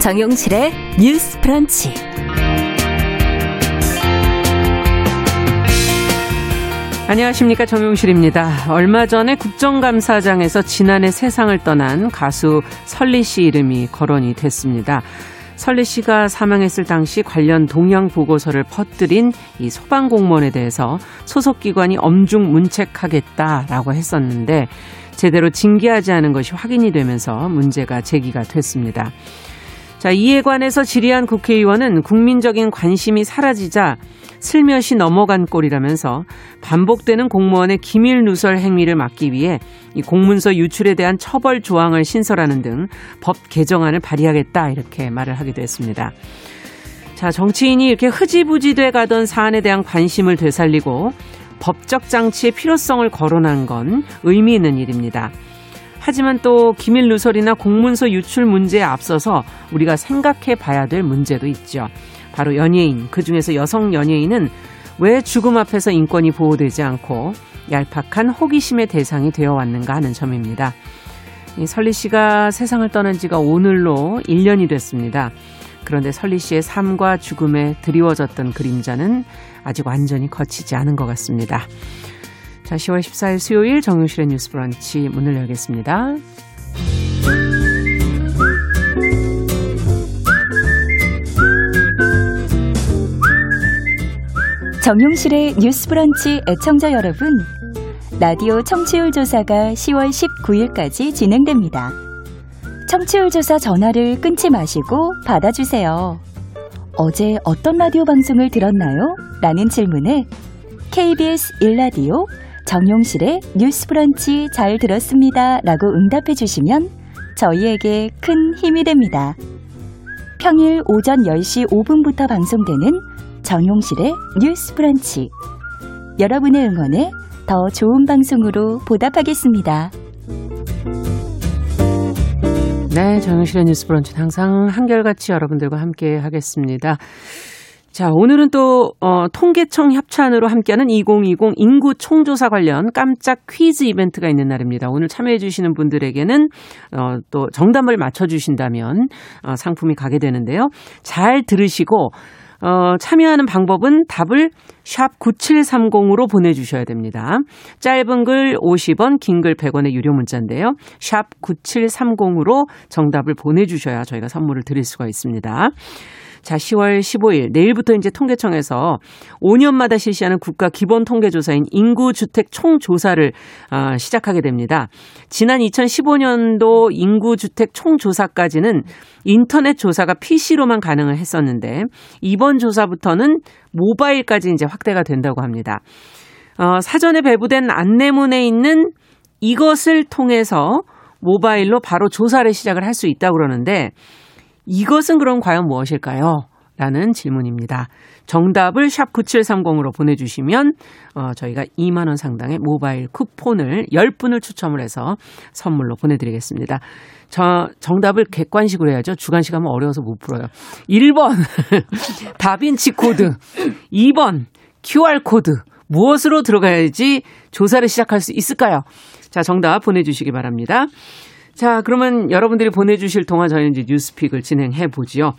정용실의 뉴스 프런치. 안녕하십니까 정용실입니다. 얼마 전에 국정감사장에서 지난해 세상을 떠난 가수 설리 씨 이름이 거론이 됐습니다. 설리 씨가 사망했을 당시 관련 동향 보고서를 퍼뜨린 이 소방 공무원에 대해서 소속 기관이 엄중 문책하겠다라고 했었는데 제대로 징계하지 않은 것이 확인이 되면서 문제가 제기가 됐습니다. 자, 이에 관해서 질의한 국회의원은 국민적인 관심이 사라지자 슬며시 넘어간 꼴이라면서 반복되는 공무원의 기밀 누설 행위를 막기 위해 이 공문서 유출에 대한 처벌 조항을 신설하는 등 법 개정안을 발의하겠다 이렇게 말을 하기도 했습니다. 자, 정치인이 이렇게 흐지부지 돼 가던 사안에 대한 관심을 되살리고 법적 장치의 필요성을 거론한 건 의미 있는 일입니다. 하지만 또 기밀 누설이나 공문서 유출 문제에 앞서서 우리가 생각해 봐야 될 문제도 있죠. 바로 연예인, 그 중에서 여성 연예인은 왜 죽음 앞에서 인권이 보호되지 않고 얄팍한 호기심의 대상이 되어 왔는가 하는 점입니다. 이 설리 씨가 세상을 떠난 지가 오늘로 1년이 됐습니다. 그런데 설리 씨의 삶과 죽음에 드리워졌던 그림자는 아직 완전히 거치지 않은 것 같습니다. 자, 10월 14일 수요일 정용실의 뉴스 브런치 문을 열겠습니다. 정용실의 뉴스 브런치 애청자 여러분. 라디오 청취율 조사가 10월 19일까지 진행됩니다. 청취율 조사 전화를 끊지 마시고 받아주세요. 어제 어떤 라디오 방송을 들었나요? 라는 질문에 KBS 1라디오 정용실의 뉴스 브런치 잘 들었습니다. 라고 응답해 주시면 저희에게 큰 힘이 됩니다. 평일 오전 10시 5분부터 방송되는 정용실의 뉴스 브런치. 여러분의 응원에 더 좋은 방송으로 보답하겠습니다. 네, 정영실의 뉴스 브런치는 항상 한결같이 여러분들과 함께 하겠습니다. 자, 오늘은 또, 어, 통계청 협찬으로 함께하는 2020 인구 총조사 관련 깜짝 퀴즈 이벤트가 있는 날입니다. 오늘 참여해주시는 분들에게는, 어, 또 정답을 맞춰주신다면, 어, 상품이 가게 되는데요. 잘 들으시고, 어, 참여하는 방법은 답을 샵 9730으로 보내주셔야 됩니다. 짧은 글 50원, 긴 글 100원의 유료 문자인데요. 샵 9730으로 정답을 보내주셔야 저희가 선물을 드릴 수가 있습니다. 자, 10월 15일 내일부터 이제 통계청에서 5년마다 실시하는 국가 기본 통계 조사인 인구 주택 총 조사를 어, 시작하게 됩니다. 지난 2015년도 인구 주택 총 조사까지는 인터넷 조사가 PC로만 가능을 했었는데 이번 조사부터는 모바일까지 이제 확대가 된다고 합니다. 어, 사전에 배부된 안내문에 있는 이것을 통해서 모바일로 바로 조사를 시작을 할 수 있다고 그러는데 이것은 그럼 과연 무엇일까요? 라는 질문입니다. 정답을 샵 9730으로 보내주시면 어, 저희가 2만 원 상당의 모바일 쿠폰을 10분을 추첨을 해서 선물로 보내드리겠습니다. 저 정답을 객관식으로 해야죠. 주관식 하면 어려워서 못 풀어요. 1번 다빈치 코드 2번 QR코드 무엇으로 들어가야지 조사를 시작할 수 있을까요? 자 정답 보내주시기 바랍니다. 자, 그러면 여러분들이 보내주실 동안 저희는 이제 뉴스픽을 진행해 보지요.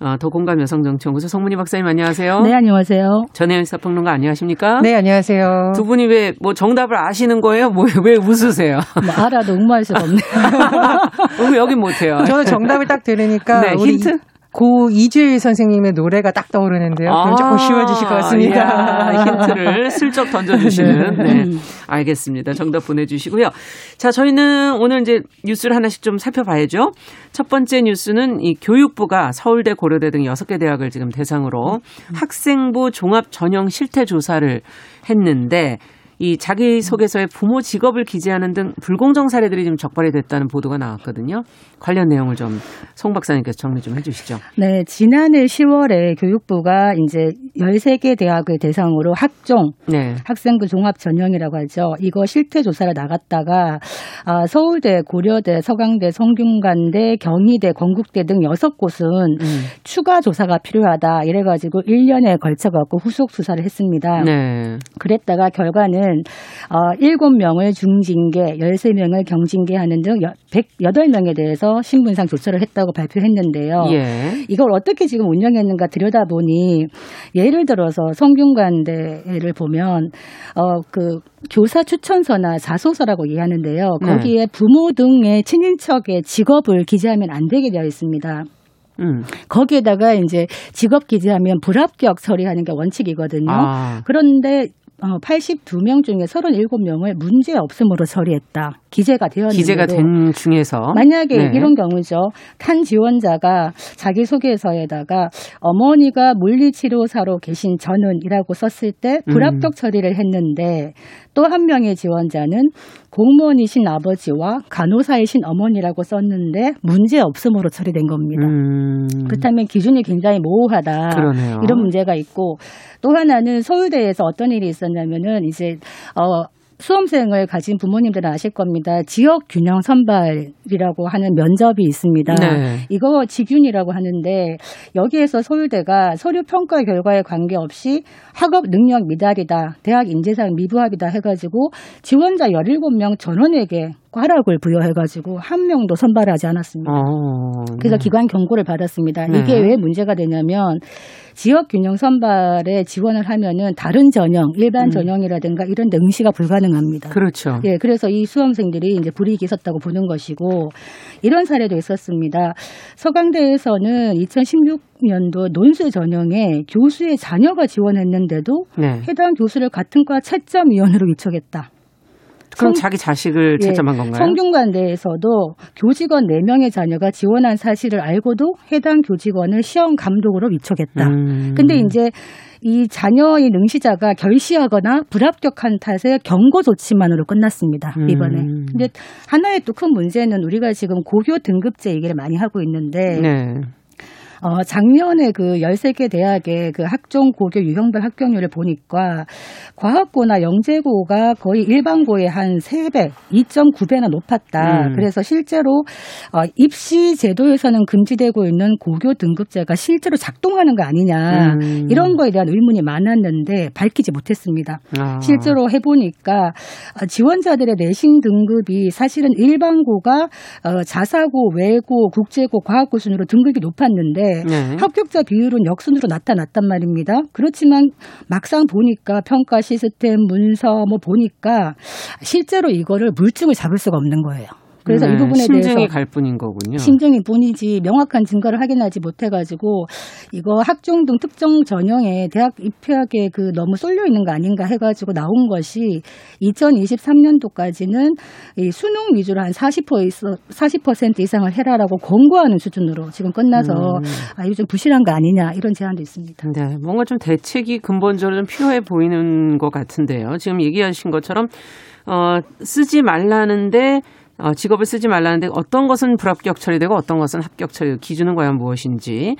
어, 더 공감 여성정치연구소 성문희 박사님 안녕하세요. 네, 안녕하세요. 전혜연 시사평론가 안녕하십니까? 네, 안녕하세요. 두 분이 왜 뭐 정답을 아시는 거예요? 뭐, 왜 웃으세요? 뭐 알아도 응모할 수가 없네요. 어, 여긴 못해요. 저는 정답을 딱 들으니까 네, 힌트? 고 이주일 선생님의 노래가 딱 떠오르는데요. 그럼 조금 쉬워지실 것 같습니다. 아, 이야, 힌트를 슬쩍 던져주시는. 네. 알겠습니다. 정답 보내주시고요. 자, 저희는 오늘 이제 뉴스를 하나씩 좀 살펴봐야죠. 첫 번째 뉴스는 이 교육부가 서울대, 고려대 등 6개 대학을 지금 대상으로 학생부 종합 전형 실태 조사를 했는데 이 자기소개서에 부모 직업을 기재하는 등 불공정 사례들이 좀 적발이 됐다는 보도가 나왔거든요. 관련 내용을 좀 송 박사님께서 정리 좀 해주시죠. 네, 지난해 10월에 교육부가 이제 13개 대학을 대상으로 학종, 네. 학생부 종합 전형이라고 하죠. 이거 실태 조사를 나갔다가 아, 서울대, 고려대, 서강대, 성균관대, 경희대, 건국대 등 6곳은 음. 추가 조사가 필요하다 이래가지고 1년에 걸쳐갖고 후속 수사를 했습니다. 네. 그랬다가 결과는 어, 7명을 중징계, 13명을 경징계 하는 등 108명에 대해서 신분상 조처를 했다고 발표했는데요. 예. 이걸 어떻게 지금 운영했는가 들여다보니 예를 들어서 성균관대를 보면 어그 교사 추천서나 자소서라고 이해하는데요. 네. 거기에 부모 등의 친인척의 직업을 기재하면 안 되게 되어 있습니다. 음. 거기에다가 이제 직업 기재하면 불합격 처리하는 게 원칙이거든요. 아. 그런데 어, 82명 중에 37명을 문제 없음으로 처리했다. 기재가 되었는데 기재가 된 중에서 만약에 네. 이런 경우죠. 탄 지원자가 자기 소개서에다가 어머니가 물리치료사로 계신 저는이라고 썼을 때 음. 불합격 처리를 했는데 또 한 명의 지원자는 공무원이신 아버지와 간호사이신 어머니라고 썼는데 문제 없음으로 처리된 겁니다. 음. 그렇다면 기준이 굉장히 모호하다. 그러네요. 이런 문제가 있고 또 하나는 서울대에서 어떤 일이 있었냐면은 이제 어 수험생을 가진 부모님들은 아실 겁니다. 지역 균형 선발이라고 하는 면접이 있습니다. 네. 이거 직윤이라고 하는데 여기에서 서울대가 서류 평가 결과에 관계없이 학업 능력 미달이다, 대학 인재상 미부합이다 해가지고 지원자 17명 전원에게 과락을 부여해가지고 한 명도 선발하지 않았습니다. 어. 그래서 네. 기관 경고를 받았습니다. 네. 이게 왜 문제가 되냐면 지역 균형 선발에 지원을 하면은 다른 전형, 일반 음. 전형이라든가 이런 데 응시가 불가능합니다. 그렇죠. 예, 그래서 이 수험생들이 이제 불이익이 있었다고 보는 것이고 이런 사례도 있었습니다. 서강대에서는 2016년도 논술 전형에 교수의 자녀가 지원했는데도 네. 해당 교수를 같은 과 채점위원으로 위촉했다. 그럼 성- 자기 자식을 예, 채점한 건가요? 성균관대에서도 교직원 4명의 자녀가 지원한 사실을 알고도 해당 교직원을 시험 감독으로 위촉했다. 음. 근데 이제 이 자녀의 능시자가 결시하거나 불합격한 탓에 경고 조치만으로 끝났습니다. 이번에. 음. 근데 하나의 또 큰 문제는 우리가 지금 고교 등급제 얘기를 많이 하고 있는데 네. 어, 작년에 그 13개 대학의 그 학종 고교 유형별 합격률을 보니까 과학고나 영재고가 거의 일반고의 한 3배, 2.9배나 높았다. 음. 그래서 실제로 어, 입시 제도에서는 금지되고 있는 고교 등급제가 실제로 작동하는 거 아니냐. 음. 이런 거에 대한 의문이 많았는데 밝히지 못했습니다. 아. 실제로 해보니까 어, 지원자들의 내신 등급이 사실은 일반고가 어, 자사고, 외고, 국제고, 과학고 순으로 등급이 높았는데 네. 합격자 비율은 역순으로 나타났단 말입니다. 그렇지만 막상 보니까 평가 시스템, 문서 뭐 보니까 실제로 이거를 물증을 잡을 수가 없는 거예요. 그래서 네, 이 부분에 심증이 대해서 갈 뿐인 거군요. 심증일 뿐이지 명확한 증거를 확인하지 못해가지고 이거 학종 등 특정 전형에 대학 입학에 그 너무 쏠려 있는 거 아닌가 해가지고 나온 것이 2023년도까지는 이 수능 위주로 한 40% 있어 40% 이상을 해라라고 권고하는 수준으로 지금 끝나서 음. 아 이거 좀 부실한 거 아니냐 이런 제안도 있습니다. 네, 뭔가 좀 대책이 근본적으로 좀 필요해 보이는 것 같은데요. 지금 얘기하신 것처럼 어, 쓰지 말라는데 어, 직업을 쓰지 말라는데 어떤 것은 불합격 처리되고 어떤 것은 합격 처리 기준은 과연 무엇인지.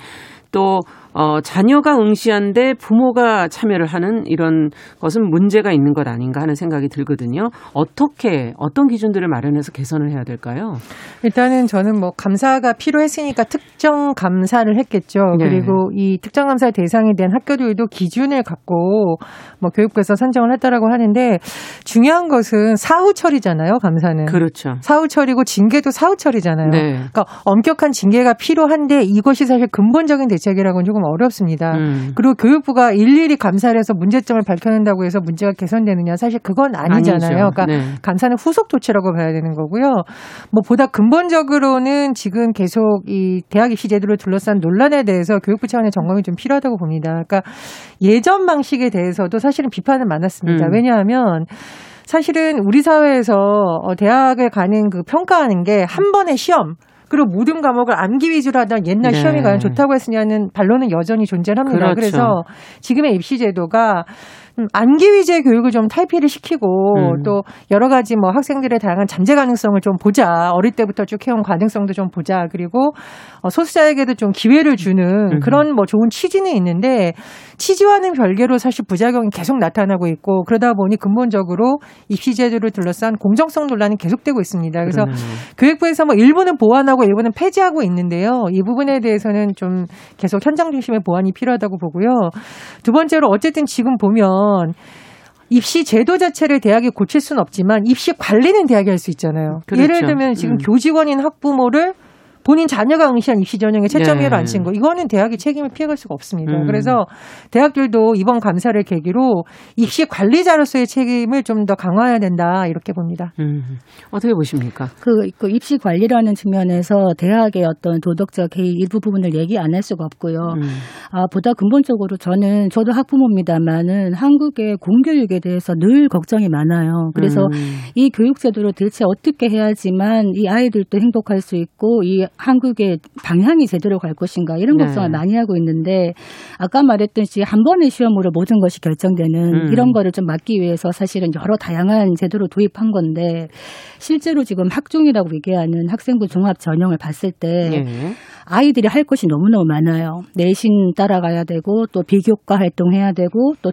또 어, 자녀가 응시한데 부모가 참여를 하는 이런 것은 문제가 있는 것 아닌가 하는 생각이 들거든요. 어떻게 어떤 기준들을 마련해서 개선을 해야 될까요? 일단은 저는 뭐 감사가 필요했으니까 특정 감사를 했겠죠. 네. 그리고 이 특정 감사 대상에 대한 학교들도 기준을 갖고 뭐 교육부에서 선정을 했다라고 하는데 중요한 것은 사후 처리잖아요. 감사는. 그렇죠. 사후 처리고 징계도 사후 처리잖아요. 네. 그러니까 엄격한 징계가 필요한데 이것이 사실 근본적인 대책이라고는 조금 어렵습니다. 음. 그리고 교육부가 일일이 감사를 해서 문제점을 밝혀낸다고 해서 문제가 개선되느냐 사실 그건 아니잖아요. 아니죠. 그러니까 네. 감사는 후속 조치라고 봐야 되는 거고요. 뭐 보다 근본적으로는 지금 계속 이 대학 입시 제도를 둘러싼 논란에 대해서 교육부 차원의 점검이 좀 필요하다고 봅니다. 그러니까 예전 방식에 대해서도 사실은 비판은 많았습니다. 음. 왜냐하면 사실은 우리 사회에서 어, 대학을 가는 그 평가하는 게 한 번의 시험 그리고 모든 과목을 암기 위주로 하던 옛날 네. 시험이 과연 좋다고 했으냐는 반론은 여전히 존재합니다. 그렇죠. 그래서 지금의 입시 제도가 음, 위주의 교육을 좀 탈피를 시키고 음. 또 여러 가지 뭐 학생들의 다양한 잠재 가능성을 좀 보자. 어릴 때부터 쭉 해온 가능성도 좀 보자. 그리고 어, 소수자에게도 좀 기회를 주는 음. 그런 뭐 좋은 취지는 있는데 취지와는 별개로 사실 부작용이 계속 나타나고 있고 그러다 보니 근본적으로 입시 제도를 둘러싼 공정성 논란이 계속되고 있습니다. 그래서 그러네요. 교육부에서 뭐 일부는 보완하고 일부는 폐지하고 있는데요. 이 부분에 대해서는 좀 계속 현장 중심의 보완이 필요하다고 보고요. 두 번째로 어쨌든 지금 보면 입시 제도 자체를 대학이 고칠 수는 없지만 입시 관리는 대학이 할 수 있잖아요. 그렇죠. 예를 들면 지금 음. 교직원인 학부모를 본인 자녀가 응시한 입시 전형에 채점위로 네. 앉힌 거 이거는 대학이 책임을 피해갈 수가 없습니다. 음. 그래서 대학들도 이번 감사를 계기로 입시 관리자로서의 책임을 좀 더 강화해야 된다 이렇게 봅니다. 음. 어떻게 보십니까? 그, 그 입시 관리라는 측면에서 대학의 어떤 도덕적 개의 일부 부분을 얘기 안 할 수가 없고요. 음. 아, 보다 근본적으로 저는 저도 학부모입니다만은 한국의 공교육에 대해서 늘 걱정이 많아요. 그래서 음. 이 교육 제도를 대체 어떻게 해야지만 이 아이들도 행복할 수 있고 이 한국의 방향이 제대로 갈 것인가 이런 네. 걱정을 많이 하고 있는데 아까 말했듯이 한 번의 시험으로 모든 것이 결정되는 음. 이런 거를 좀 막기 위해서 사실은 여러 다양한 제도를 도입한 건데 실제로 지금 학종이라고 얘기하는 학생부 종합 전형을 봤을 때 예. 아이들이 할 것이 너무너무 많아요. 내신 따라가야 되고 또 비교과 활동해야 되고 또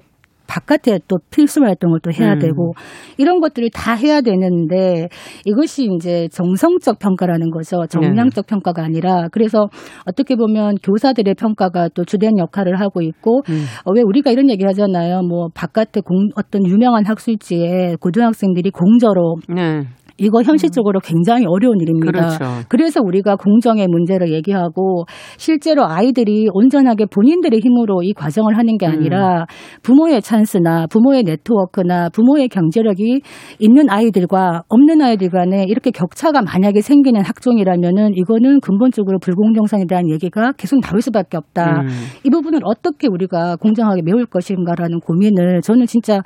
바깥에 또 필수 활동을 또 해야 음. 되고 이런 것들을 다 해야 되는데 이것이 이제 정성적 평가라는 거죠. 정량적 네. 평가가 아니라 그래서 어떻게 보면 교사들의 평가가 또 주된 역할을 하고 있고 음. 어, 왜 우리가 이런 얘기 하잖아요. 뭐 바깥에 공, 어떤 유명한 학술지에 고등학생들이 공저로 네. 이거 현실적으로 굉장히 어려운 일입니다. 그렇죠. 그래서 우리가 공정의 문제를 얘기하고 실제로 아이들이 온전하게 본인들의 힘으로 이 과정을 하는 게 아니라 부모의 찬스나 부모의 네트워크나 부모의 경제력이 있는 아이들과 없는 아이들 간에 이렇게 격차가 만약에 생기는 학종이라면은 이거는 근본적으로 불공정성에 대한 얘기가 계속 나올 수밖에 없다. 음. 이 부분을 어떻게 우리가 공정하게 메울 것인가라는 고민을 저는 진짜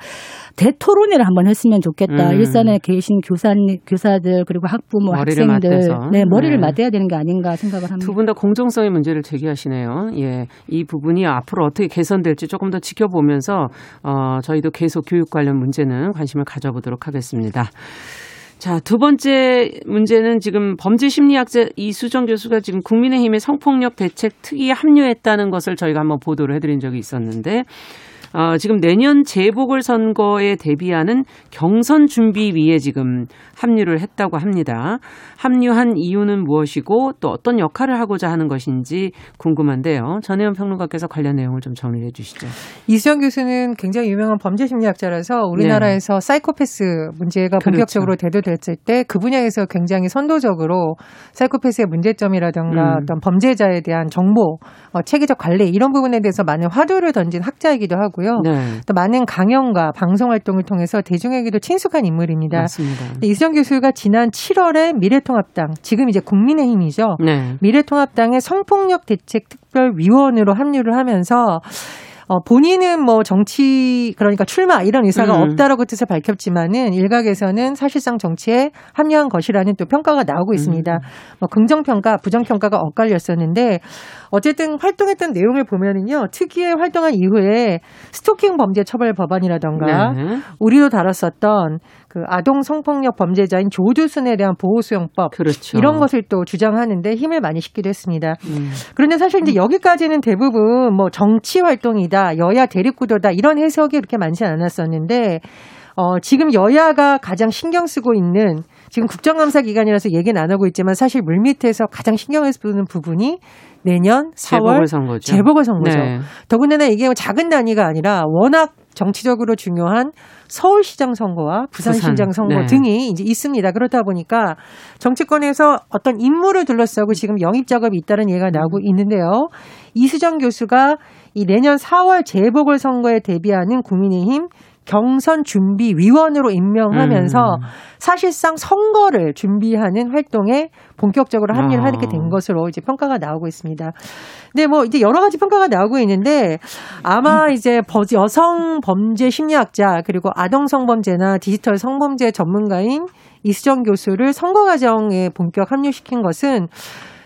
대토론회를 한번 했으면 좋겠다. 음. 일산에 계신 교사 교사들 그리고 학부모 머리를 학생들 맞대서. 네 머리를 네. 맞대야 되는 게 아닌가 생각을 합니다. 두 분 다 공정성의 문제를 제기하시네요. 예. 이 부분이 앞으로 어떻게 개선될지 조금 더 지켜보면서 어, 저희도 계속 교육 관련 문제는 관심을 가져보도록 하겠습니다. 자, 두 번째 문제는 지금 범죄 심리학자 이수정 교수가 지금 국민의힘의 성폭력 대책 특위에 합류했다는 것을 저희가 한번 보도를 해드린 적이 있었는데, 어, 지금 내년 재보궐 선거에 대비하는 경선 준비위에 지금 합류를 했다고 합니다. 합류한 이유는 무엇이고 또 어떤 역할을 하고자 하는 것인지 궁금한데요. 전혜연 평론가께서 관련 내용을 좀 정리해 주시죠. 이수영 교수는 굉장히 유명한 범죄 심리학자라서 우리나라에서 사이코패스 문제가 그렇죠. 본격적으로 대두됐을 때 그 분야에서 굉장히 선도적으로 사이코패스의 문제점이라든가 음. 어떤 범죄자에 대한 정보, 어, 체계적 관리 이런 부분에 대해서 많은 화두를 던진 학자이기도 하고요. 네. 또 많은 강연과 방송 활동을 통해서 대중에게도 친숙한 인물입니다. 맞습니다. 이수영 교수가 지난 7월에 미래통합당, 지금 이제 국민의힘이죠. 네. 미래통합당의 성폭력 대책 특별위원으로 합류를 하면서 어, 본인은 뭐 정치 그러니까 출마 이런 의사가 음. 없다라고 뜻을 밝혔지만은 일각에서는 사실상 정치에 합류한 것이라는 또 평가가 나오고 음. 있습니다. 뭐 긍정 평가, 부정 평가가 엇갈렸었는데 어쨌든 활동했던 내용을 보면은요 특이에 활동한 이후에 스토킹 범죄 처벌 법안이라던가 네. 우리도 다뤘었던 그 아동 성폭력 범죄자인 조두순에 대한 보호수용법 그렇죠. 이런 것을 또 주장하는데 힘을 많이 싣기도 했습니다. 음. 그런데 사실 이제 여기까지는 대부분 뭐 정치 활동이다, 여야 대립구도다 이런 해석이 그렇게 많지 않았었는데 어, 지금 여야가 가장 신경 쓰고 있는 지금 국정감사 기간이라서 얘기는 안 하고 있지만 사실 물밑에서 가장 신경을 쓰는 부분이 내년 4월 재보궐선거죠. 재보궐선거죠. 네. 더군다나 이게 뭐 작은 단위가 아니라 워낙 정치적으로 중요한 서울시장 선거와 부산시장 부산, 선거 네. 등이 이제 있습니다. 그렇다 보니까 정치권에서 어떤 인물을 둘러싸고 지금 영입 작업이 있다는 얘기가 나오고 있는데요. 이수정 교수가 이 내년 4월 재보궐 선거에 대비하는 국민의힘 경선 준비 위원으로 임명하면서 음. 사실상 선거를 준비하는 활동에 본격적으로 합류를 아. 하게 된 것으로 이제 평가가 나오고 있습니다. 근데 뭐 이제 여러 가지 평가가 나오고 있는데 아마 이제 버- 여성 범죄 심리학자 그리고 아동 성범죄나 디지털 성범죄 전문가인 이수정 교수를 선거 과정에 본격 합류시킨 것은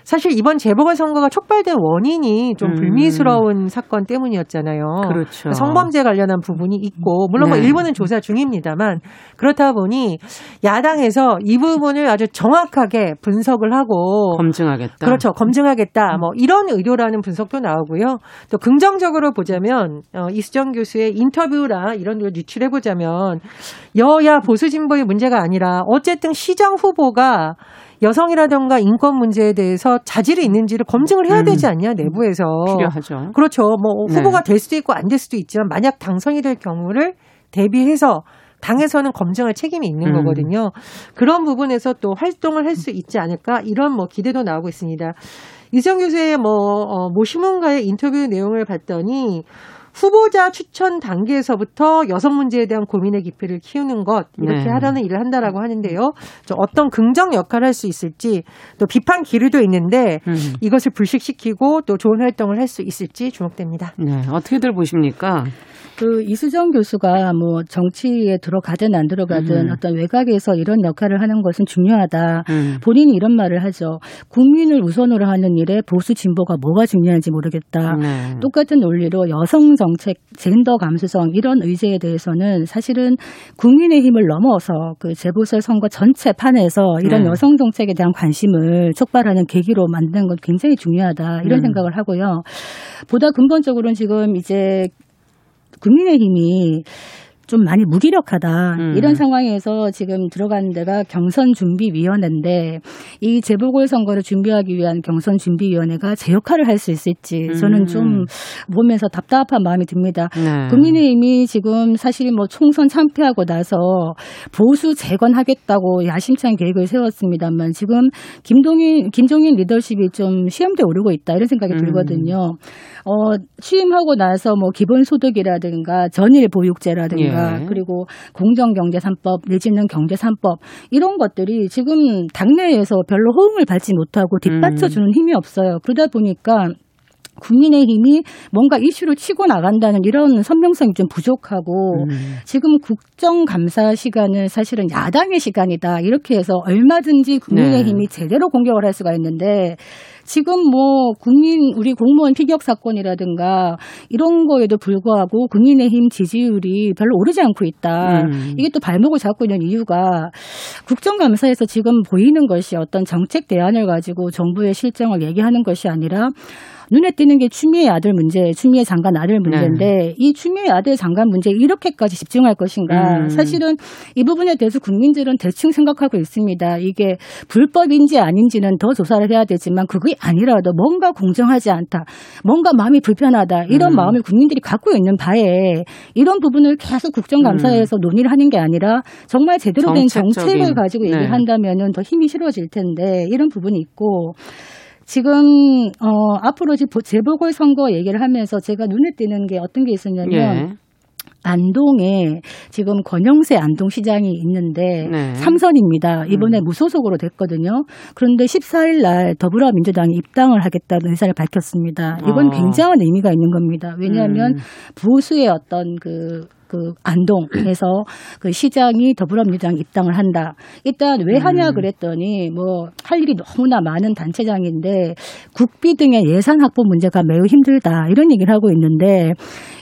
사실 이번 재보궐 선거가 촉발된 원인이 좀 음. 불미스러운 사건 때문이었잖아요. 그렇죠. 성범죄 관련한 부분이 있고 물론 뭐 네. 일부는 조사 중입니다만 그렇다 보니 야당에서 이 부분을 아주 정확하게 분석을 하고 검증하겠다. 그렇죠. 검증하겠다. 뭐 이런 의도라는 분석도 나오고요. 또 긍정적으로 보자면 어, 이수정 교수의 인터뷰나 이런 걸 유출해 보자면 여야 보수 진보의 문제가 아니라 어쨌든 시장 후보가 여성이라든가 인권 문제에 대해서 자질이 있는지를 검증을 해야 음. 되지 않냐 내부에서 필요하죠. 그렇죠. 뭐 네. 후보가 될 수도 있고 안 될 수도 있지만 만약 당선이 될 경우를 대비해서 당에서는 검증할 책임이 있는 음. 거거든요. 그런 부분에서 또 활동을 할 수 있지 않을까 이런 뭐 기대도 나오고 있습니다. 이정 교수의 뭐, 어, 모 신문가의 인터뷰 내용을 봤더니 후보자 추천 단계에서부터 여성 문제에 대한 고민의 깊이를 키우는 것 이렇게 네. 하라는 일을 한다라고 하는데요. 저 어떤 긍정 역할을 할 수 있을지 또 비판 기류도 있는데 음. 이것을 불식시키고 또 좋은 활동을 할 수 있을지 주목됩니다. 네, 어떻게들 보십니까? 그 이수정 교수가 뭐 정치에 들어가든 안 들어가든 음. 어떤 외곽에서 이런 역할을 하는 것은 중요하다. 음. 본인이 이런 말을 하죠. 국민을 우선으로 하는 일에 보수 진보가 뭐가 중요한지 모르겠다. 네. 똑같은 논리로 여성 정책, 젠더 감수성 이런 의제에 대해서는 사실은 국민의힘을 넘어서 그 재보궐 선거 전체 판에서 이런 네. 여성 정책에 대한 관심을 촉발하는 계기로 만드는 건 굉장히 중요하다 이런 음. 생각을 하고요. 보다 근본적으로는 지금 이제 국민의힘이 좀 많이 무기력하다 음. 이런 상황에서 지금 들어가는 데가 경선준비위원회인데 이 재보궐 선거를 준비하기 위한 경선준비위원회가 제 역할을 할 수 있을지 저는 음. 좀 보면서 답답한 마음이 듭니다. 네. 국민의힘이 지금 사실 뭐 총선 참패하고 나서 보수 재건하겠다고 야심찬 계획을 세웠습니다만 지금 김동인 김종인 리더십이 좀 시험대에 오르고 있다 이런 생각이 음. 들거든요. 어, 취임하고 나서 뭐 기본소득이라든가 전일 보육제라든가 예. 그리고 공정경제 3법 내지는 경제 3법 이런 것들이 지금 당내에서 별로 호응을 받지 못하고 뒷받쳐주는 음. 힘이 없어요. 그러다 보니까 국민의힘이 뭔가 이슈를 치고 나간다는 이런 선명성이 좀 부족하고 음. 지금 국정감사 시간은 사실은 야당의 시간이다 이렇게 해서 얼마든지 국민의힘이 네. 제대로 공격을 할 수가 있는데 지금 뭐 국민 우리 공무원 피격 사건이라든가 이런 거에도 불구하고 국민의힘 지지율이 별로 오르지 않고 있다. 음. 이게 또 발목을 잡고 있는 이유가 국정감사에서 지금 보이는 것이 어떤 정책 대안을 가지고 정부의 실정을 얘기하는 것이 아니라 눈에 띄는 게 추미애 아들 문제, 추미애 장관 아들 문제인데 이 추미애 아들 장관 문제에 이렇게까지 집중할 것인가? 음. 사실은 이 부분에 대해서 국민들은 대충 생각하고 있습니다. 이게 불법인지 아닌지는 더 조사를 해야 되지만 그게 아니라도 뭔가 공정하지 않다, 뭔가 마음이 불편하다 이런 음. 마음을 국민들이 갖고 있는 바에 이런 부분을 계속 국정감사에서 논의를 하는 게 아니라 정말 제대로 된 음. 정책적인, 정책을 가지고 네. 얘기를 한다면은 더 힘이 실어질 텐데 이런 부분이 있고 지금 어 앞으로 재보궐 선거 얘기를 하면서 제가 눈에 띄는 게 어떤 게 있었냐면 예. 안동에 지금 권영세 안동시장이 있는데 네. 삼선입니다. 이번에 음. 무소속으로 됐거든요. 그런데 14일 날 더불어민주당이 입당을 하겠다는 의사를 밝혔습니다. 이건 어. 굉장한 의미가 있는 겁니다. 왜냐하면 음. 보수의 어떤 그, 그 안동에서 그 시장이 더불어민주당 입당을 한다. 일단 왜 하냐 음. 그랬더니 뭐 할 일이 너무나 많은 단체장인데 국비 등의 예산 확보 문제가 매우 힘들다 이런 얘기를 하고 있는데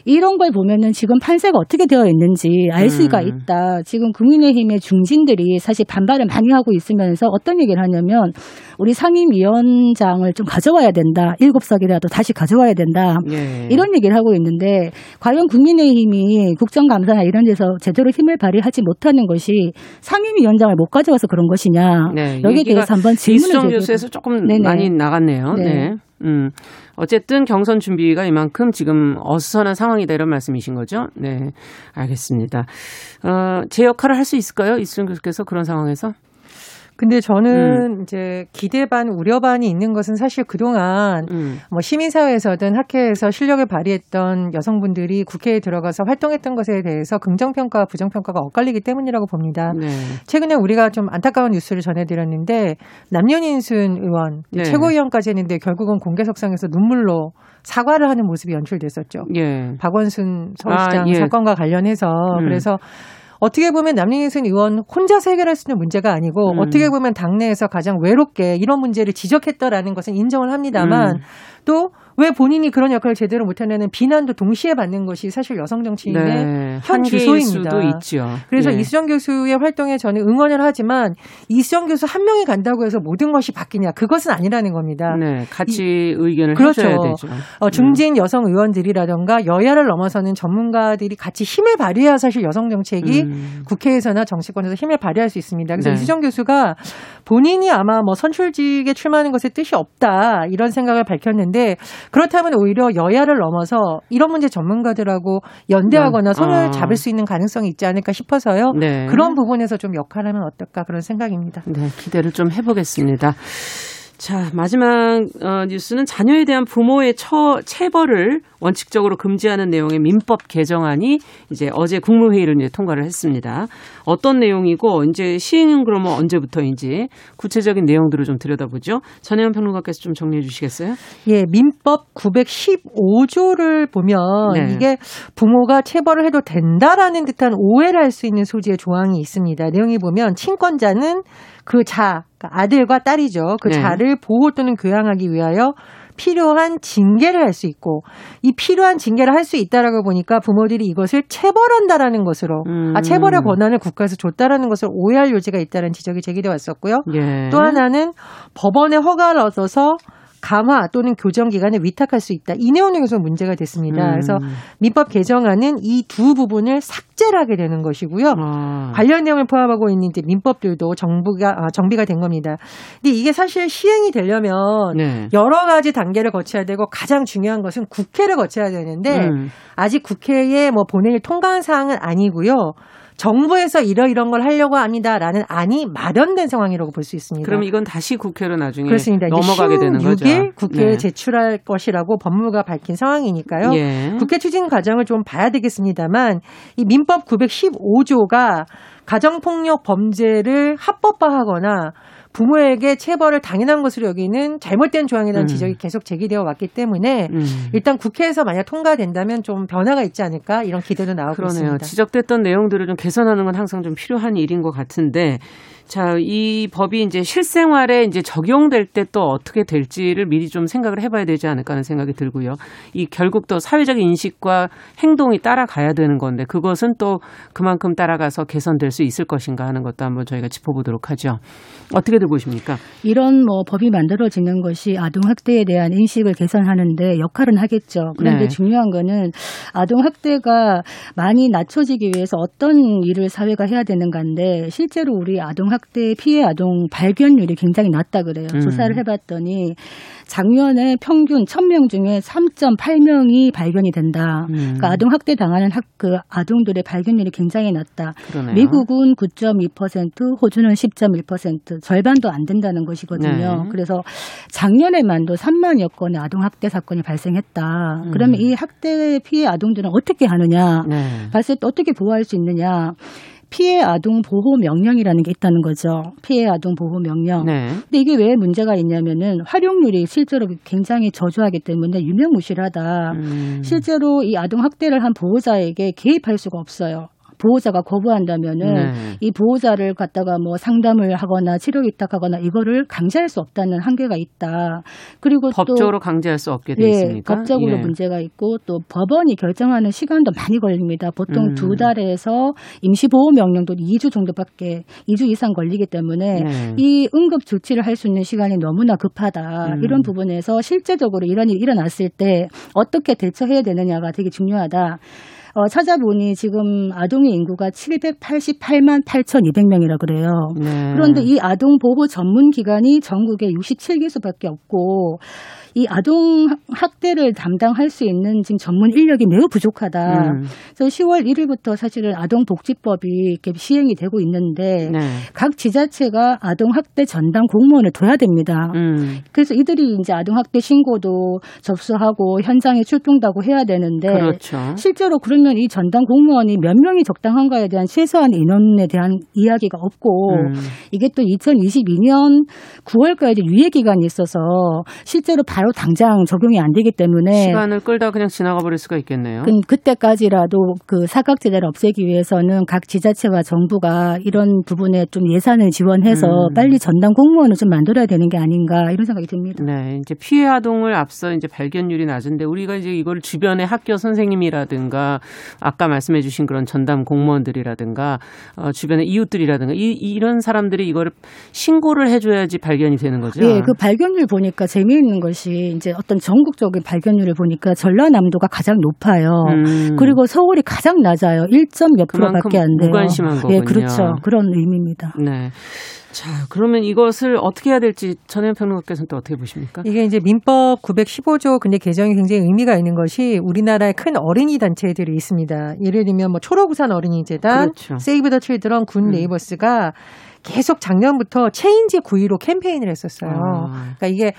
이런 걸 보면은 지금 판세가 어떻게 되어 있는지 알 수가 음. 있다. 지금 국민의힘의 중진들이 사실 반발을 많이 하고 있으면서 어떤 얘기를 하냐면 우리 상임위원장을 좀 가져와야 된다. 일곱 석이라도 다시 가져와야 된다. 예. 이런 얘기를 하고 있는데 과연 국민의힘이 국정감사나 이런 데서 제대로 힘을 발휘하지 못하는 것이 상임위원장을 못 가져와서 그런 것이냐 네, 여기에 대해서 한번 질문을 교수에서 조금 네네. 많이 나갔네요. 네. 네. 음. 어쨌든 경선 준비가 이만큼 지금 어수선한 상황이다 이런 말씀이신 거죠? 네. 알겠습니다. 어, 제 역할을 할 수 있을까요? 이수정 교수께서 그런 상황에서? 근데 저는 음. 이제 기대 반 우려 반이 있는 것은 사실 그동안 음. 뭐 시민사회에서든 학회에서 실력을 발휘했던 여성분들이 국회에 들어가서 활동했던 것에 대해서 긍정평가와 부정평가가 엇갈리기 때문이라고 봅니다. 네. 최근에 우리가 좀 안타까운 뉴스를 전해드렸는데 남녀인순 의원 네. 최고위원까지 했는데 결국은 공개석상에서 눈물로 사과를 하는 모습이 연출됐었죠. 예. 박원순 서울시장 아, 예. 사건과 관련해서 음. 그래서 어떻게 보면 남녀인순 의원 혼자서 해결할 수 있는 문제가 아니고 음. 어떻게 보면 당내에서 가장 외롭게 이런 문제를 지적했다라는 것은 인정을 합니다만 음. 또 왜 본인이 그런 역할을 제대로 못하냐는 비난도 동시에 받는 것이 사실 여성 정치인의 네. 현 주소입니다. 수도 있죠. 그래서 예. 이수정 교수의 활동에 저는 응원을 하지만 이수정 교수 한 명이 간다고 해서 모든 것이 바뀌냐 그것은 아니라는 겁니다. 네, 같이 의견을 그렇죠. 해줘야 되죠. 어, 중진 여성 의원들이라던가 여야를 넘어서는 전문가들이 같이 힘을 발휘해야 사실 여성 정책이 음. 국회에서나 정치권에서 힘을 발휘할 수 있습니다. 그래서 네. 이수정 교수가 본인이 아마 뭐 선출직에 출마하는 것에 뜻이 없다 이런 생각을 밝혔는데 그렇다면 오히려 여야를 넘어서 이런 문제 전문가들하고 연대하거나 손을 어. 잡을 수 있는 가능성이 있지 않을까 싶어서요. 네. 그런 부분에서 좀 역할하면 어떨까 그런 생각입니다. 네, 기대를 좀 해보겠습니다. 자, 마지막 어, 뉴스는 자녀에 대한 부모의 처, 체벌을 원칙적으로 금지하는 내용의 민법 개정안이 이제 어제 국무회의를 이제 통과를 했습니다. 어떤 내용이고 이제 시행은 그러면 언제부터인지 구체적인 내용들을 좀 들여다보죠. 전혜연 평론가께서 좀 정리해 주시겠어요? 예, 민법 915조를 보면 네. 이게 부모가 체벌을 해도 된다라는 듯한 오해를 할 수 있는 소지의 조항이 있습니다. 내용이 보면 친권자는 그 자, 그러니까 아들과 딸이죠. 그 네. 자를 보호 또는 교양하기 위하여 필요한 징계를 할 수 있고 이 필요한 징계를 할 수 있다라고 보니까 부모들이 이것을 체벌한다라는 것으로 음. 아 체벌의 권한을 국가에서 줬다라는 것을 오해할 요지가 있다는 지적이 제기돼 왔었고요. 예. 또 하나는 법원의 허가를 얻어서 감화 또는 교정 기간에 위탁할 수 있다. 이 내용 중에서 문제가 됐습니다. 음. 그래서 민법 개정안은 이 두 부분을 삭제를 하게 되는 것이고요. 아. 관련 내용을 포함하고 있는 이제 민법들도 정부가 아, 정비가 된 겁니다. 근데 이게 사실 시행이 되려면 네. 여러 가지 단계를 거쳐야 되고 가장 중요한 것은 국회를 거쳐야 되는데 음. 아직 국회에 뭐 본회의 통과한 사항은 아니고요. 정부에서 이러이런 걸 하려고 합니다라는 안이 마련된 상황이라고 볼 수 있습니다. 그럼 이건 다시 국회로 나중에 그렇습니다. 넘어가게 되는 거죠. 16일 국회에 네. 제출할 것이라고 법무부가 밝힌 상황이니까요. 예. 국회 추진 과정을 좀 봐야 되겠습니다만 이 민법 915조가 가정폭력 범죄를 합법화하거나 부모에게 체벌을 당연한 것으로 여기는 잘못된 대한 음. 지적이 계속 제기되어 왔기 때문에 음. 일단 국회에서 만약 통과된다면 좀 변화가 있지 않을까 이런 기대도 나오고 그러네요. 있습니다. 지적됐던 내용들을 좀 개선하는 건 항상 좀 필요한 일인 것 같은데, 자, 이 법이 이제 실생활에 이제 적용될 때 또 어떻게 될지를 미리 좀 생각을 해봐야 되지 않을까 하는 생각이 들고요. 이 결국 또 사회적 인식과 행동이 따라가야 되는 건데, 그것은 또 그만큼 따라가서 개선될 수 있을 것인가 하는 것도 한번 저희가 짚어보도록 하죠. 어떻게들 보십니까? 이런 뭐 법이 만들어지는 것이 아동 학대에 대한 인식을 개선하는데 역할은 하겠죠. 그런데 네. 중요한 거는 아동 학대가 많이 낮춰지기 위해서 어떤 일을 사회가 해야 되는가인데 실제로 우리 아동 학대 피해 아동 발견율이 굉장히 낮다 그래요. 음. 조사를 해봤더니 작년에 평균 1000명 중에 3.8명이 발견이 된다. 음. 그러니까 아동 학대 당하는 학, 그 아동들의 발견율이 굉장히 낮다. 그러네요. 미국은 9.2%, 호주는 10.1%, 절반도 안 된다는 것이거든요. 네. 그래서 작년에만도 3만여 건의 아동 학대 사건이 발생했다. 음. 그러면 이 학대 피해 아동들은 어떻게 하느냐? 네. 발생 때 어떻게 보호할 수 있느냐? 피해 아동 보호 명령이라는 게 있다는 거죠. 피해 아동 보호 명령. 네. 근데 이게 왜 문제가 있냐면은 활용률이 실제로 굉장히 저조하기 때문에 유명무실하다. 음. 실제로 이 아동 학대를 한 보호자에게 개입할 수가 없어요. 보호자가 거부한다면은 네. 이 보호자를 갖다가 뭐 상담을 하거나 치료 위탁하거나 이거를 강제할 수 없다는 한계가 있다. 그리고 법적으로 강제할 수 없게 돼또 있습니까? 네, 법적으로 예. 문제가 있고 또 법원이 결정하는 시간도 많이 걸립니다. 보통 음. 두 달에서 임시보호 명령도 2주 정도밖에 2주 이상 걸리기 때문에 네. 이 응급 조치를 할 수 있는 시간이 너무나 급하다. 음. 이런 부분에서 실제적으로 이런 일이 일어났을 때 어떻게 대처해야 되느냐가 되게 중요하다. 어, 찾아보니 지금 아동의 인구가 788만 8,200명이라 그래요. 네. 그런데 이 아동 보호 전문 기관이 전국에 67개소밖에 없고 이 아동 학대를 담당할 수 있는 지금 전문 인력이 매우 부족하다. 음. 그래서 10월 1일부터 사실은 아동복지법이 이렇게 시행이 되고 있는데 네. 각 지자체가 아동 학대 전담 공무원을 둬야 됩니다. 음. 그래서 이들이 이제 아동 학대 신고도 접수하고 현장에 출동도 하고 해야 되는데 그렇죠. 실제로 그러면 이 전담 공무원이 몇 명이 적당한가에 대한 최소한 인원에 대한 이야기가 없고 음. 이게 또 2022년 9월까지 유예 기간이 있어서 실제로 바로 당장 적용이 안 되기 때문에 시간을 끌다 그냥 지나가 버릴 수가 있겠네요. 그, 그때까지라도 그 사각지대를 없애기 위해서는 각 지자체와 정부가 이런 부분에 좀 예산을 지원해서 음. 빨리 전담 공무원을 좀 만들어야 되는 게 아닌가 이런 생각이 듭니다. 네, 이제 피해 아동을 앞서 이제 발견율이 낮은데 우리가 이제 이걸 주변에 학교 선생님이라든가 아까 말씀해주신 그런 전담 공무원들이라든가 어, 주변의 이웃들이라든가 이, 이런 사람들이 이거를 신고를 해줘야지 발견이 되는 거죠. 예, 그 발견율 보니까 재미있는 것이 이제 어떤 전국적인 발견율을 보니까 전라남도가 가장 높아요. 음. 그리고 서울이 가장 낮아요. 1점 몇 프로밖에 안 돼요. 무관심한 예, 거군요. 그렇죠. 그런 의미입니다. 네. 자, 그러면 이것을 어떻게 해야 될지 전현 평론가께서는 또 어떻게 보십니까? 이게 이제 민법 915조 근데 개정이 굉장히 의미가 있는 것이 우리나라에 큰 어린이 단체들이 있습니다. 예를 들면 뭐 초록우산 어린이재단, 그렇죠. 세이브 더 칠드런, 군 음. 네이버스가 계속 작년부터 체인지 915 캠페인을 했었어요. 아. 그러니까 이게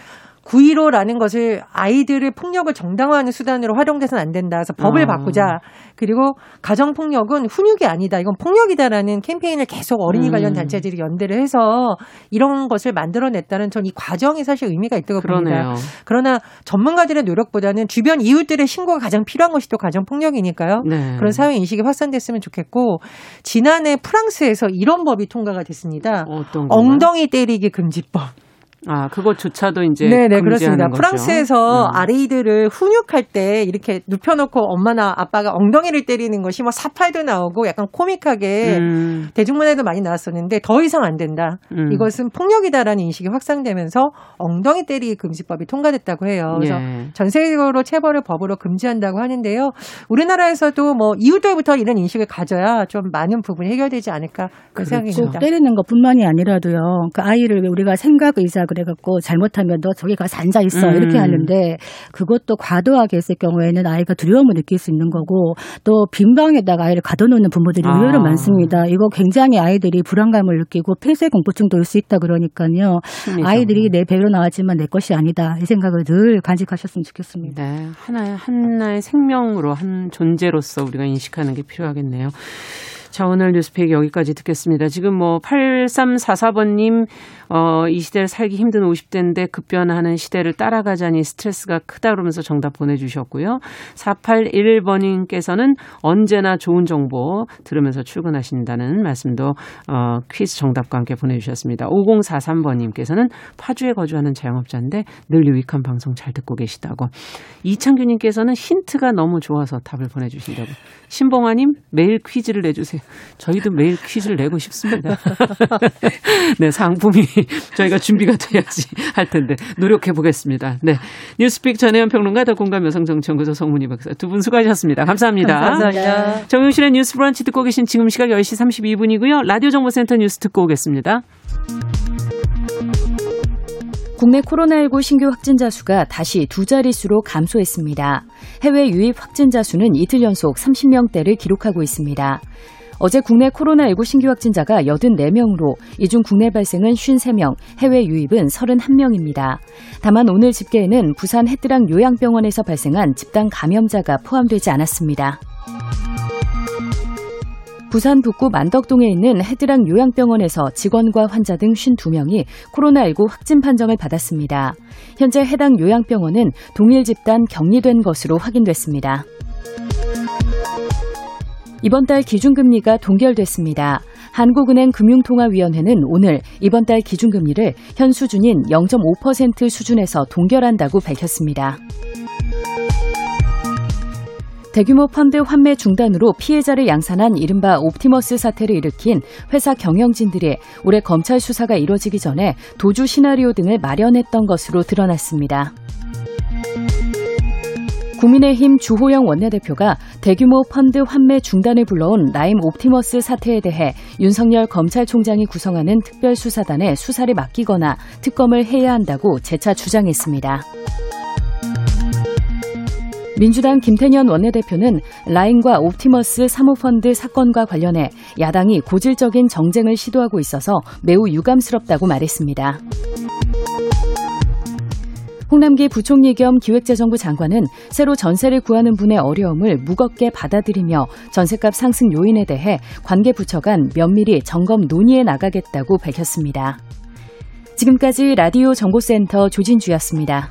915라는 것을 아이들을 폭력을 정당화하는 수단으로 활용돼서는 안 된다. 그래서 법을 아. 바꾸자. 그리고 가정 폭력은 훈육이 아니다. 이건 폭력이다라는 캠페인을 계속 어린이 음. 관련 단체들이 연대를 해서 이런 것을 만들어냈다는 전 이 과정이 사실 의미가 있다고 봅니다. 그러네요. 그러나 전문가들의 노력보다는 주변 이웃들의 신고가 가장 필요한 것이 또 가정 폭력이니까요. 네. 그런 사회 인식이 확산됐으면 좋겠고 지난해 프랑스에서 이런 법이 통과가 됐습니다. 엉덩이 때리기 금지법. 아, 그것조차도 이제 네네 금지하는 그렇습니다. 거죠. 프랑스에서 음. 아이들을 훈육할 때 이렇게 눕혀놓고 엄마나 아빠가 엉덩이를 때리는 것이 뭐 사팔도 나오고 약간 코믹하게 음, 대중문화에도 많이 나왔었는데 더 이상 안 된다. 음. 이것은 폭력이다라는 인식이 확산되면서 엉덩이 때리기 금지법이 통과됐다고 해요. 그래서 예. 전 세계적으로 체벌을 법으로 금지한다고 하는데요. 우리나라에서도 뭐 이웃들부터 이런 인식을 가져야 좀 많은 부분이 해결되지 않을까 그런 그렇죠. 생각입니다. 꼭 때리는 것뿐만이 아니라도요. 그 아이를 우리가 생각 의사 그래갖고 잘못하면 너 저기 가서 앉아 있어 음. 이렇게 하는데 그것도 과도하게 했을 경우에는 아이가 두려움을 느낄 수 있는 거고 또 빈 방에다가 아이를 가둬놓는 부모들이 아. 의외로 많습니다. 이거 굉장히 아이들이 불안감을 느끼고 폐쇄 공포증도 올 수 있다 그러니까요. 심리적으로. 아이들이 내 배로 나왔지만 내 것이 아니다 이 생각을 늘 간직하셨으면 좋겠습니다. 네, 하나의 하나의 생명으로 한 존재로서 우리가 인식하는 게 필요하겠네요. 자, 오늘 뉴스픽 여기까지 듣겠습니다. 지금 뭐 8344번님 어, 이 시대를 살기 힘든 50대인데 급변하는 시대를 따라가자니 스트레스가 크다 그러면서 정답 보내주셨고요. 4811번님께서는 언제나 좋은 정보 들으면서 출근하신다는 말씀도 어, 퀴즈 정답과 함께 보내주셨습니다. 5043번님께서는 파주에 거주하는 자영업자인데 늘 유익한 방송 잘 듣고 계시다고. 이창규님께서는 힌트가 너무 좋아서 답을 보내주신다고. 신봉아님 매일 퀴즈를 내주세요. 저희도 매일 퀴즈를 내고 싶습니다. 네, 상품이 저희가 준비가 돼야지 할 텐데 노력해 보겠습니다. 네, 뉴스픽 전혜연 평론가 더 공감 여성정치연구소 성문희 박사 두 분 수고하셨습니다. 감사합니다. 감사합니다. 정용실의 뉴스 브런치 듣고 계신 지금 시각 10시 32분이고요. 라디오 정보센터 뉴스 듣고 오겠습니다. 국내 코로나19 신규 확진자 수가 다시 두 자릿수로 감소했습니다. 해외 유입 확진자 수는 이틀 연속 30명대를 기록하고 있습니다. 어제 국내 코로나19 신규 확진자가 84명으로 이중 국내 발생은 53명, 해외 유입은 31명입니다. 다만 오늘 집계에는 부산 해뜨랑 요양병원에서 발생한 집단 감염자가 포함되지 않았습니다. 부산 북구 만덕동에 있는 헤드랑 요양병원에서 직원과 환자 등 52명이 코로나19 확진 판정을 받았습니다. 현재 해당 요양병원은 동일 집단 격리된 것으로 확인됐습니다. 이번 달 기준금리가 동결됐습니다. 한국은행 금융통화위원회는 오늘 이번 달 기준금리를 현 수준인 0.5% 수준에서 동결한다고 밝혔습니다. 대규모 펀드 환매 중단으로 피해자를 양산한 이른바 옵티머스 사태를 일으킨 회사 경영진들이 올해 검찰 수사가 이뤄지기 전에 도주 시나리오 등을 마련했던 것으로 드러났습니다. 국민의힘 주호영 원내대표가 대규모 펀드 환매 중단을 불러온 라임 옵티머스 사태에 대해 윤석열 검찰총장이 구성하는 특별수사단에 수사를 맡기거나 특검을 해야 한다고 재차 주장했습니다. 민주당 김태년 원내대표는 라인과 옵티머스 사모펀드 사건과 관련해 야당이 고질적인 정쟁을 시도하고 있어서 매우 유감스럽다고 말했습니다. 홍남기 부총리 겸 기획재정부 장관은 새로 전세를 구하는 분의 어려움을 무겁게 받아들이며 전세값 상승 요인에 대해 관계 부처 간 면밀히 점검 논의해 나가겠다고 밝혔습니다. 지금까지 라디오 정보센터 조진주였습니다.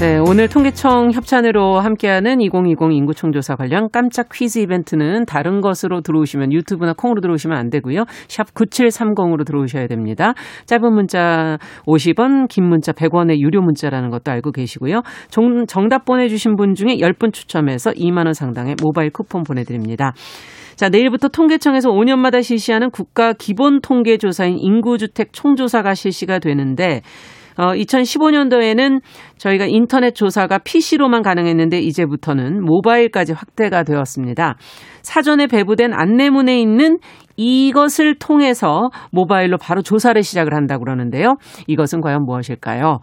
네, 오늘 통계청 협찬으로 함께하는 2020 인구총조사 관련 깜짝 퀴즈 이벤트는 다른 것으로 들어오시면 유튜브나 콩으로 들어오시면 안 되고요. 샵 9730으로 들어오셔야 됩니다. 짧은 문자 50원, 긴 문자 100원의 유료 문자라는 것도 알고 계시고요. 정, 정답 보내주신 분 중에 10분 추첨해서 2만 원 상당의 모바일 쿠폰 보내드립니다. 자, 내일부터 통계청에서 5년마다 실시하는 국가 기본 통계 조사인 인구주택 총조사가 실시가 되는데 어, 2015년도에는 저희가 인터넷 조사가 PC로만 가능했는데 이제부터는 모바일까지 확대가 되었습니다. 사전에 배부된 안내문에 있는 이것을 통해서 모바일로 바로 조사를 시작을 한다고 그러는데요. 이것은 과연 무엇일까요?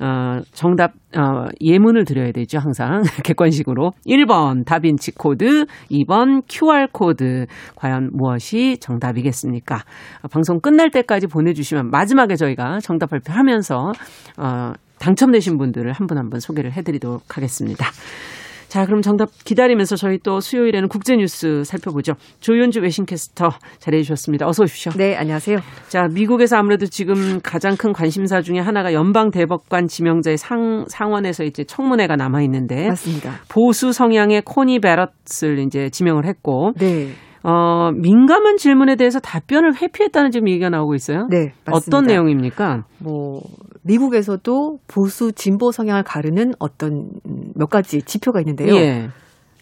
어, 정답, 어, 예문을 드려야 되죠, 항상. 객관식으로. 1번 다빈치 코드, 2번 QR코드. 과연 무엇이 정답이겠습니까? 어, 방송 끝날 때까지 보내 주시면 마지막에 저희가 정답 발표하면서, 어, 당첨되신 분들을 한 분 한분 소개를 해 드리도록 하겠습니다. 자, 그럼 정답 기다리면서 저희 또 수요일에는 국제 뉴스 살펴보죠. 조윤주 외신캐스터 자리해 주셨습니다. 어서 오십시오. 네, 안녕하세요. 자, 미국에서 아무래도 지금 가장 큰 관심사 중에 하나가 연방 대법관 지명자의 상 상원에서 이제 청문회가 남아 있는데 맞습니다. 보수 성향의 코니 베럿을 이제 지명을 했고 네. 어, 민감한 질문에 대해서 답변을 회피했다는 지금 얘기가 나오고 있어요. 네, 맞습니다. 어떤 내용입니까? 뭐 미국에서도 보수 진보 성향을 가르는 어떤 몇 가지 지표가 있는데요. 예.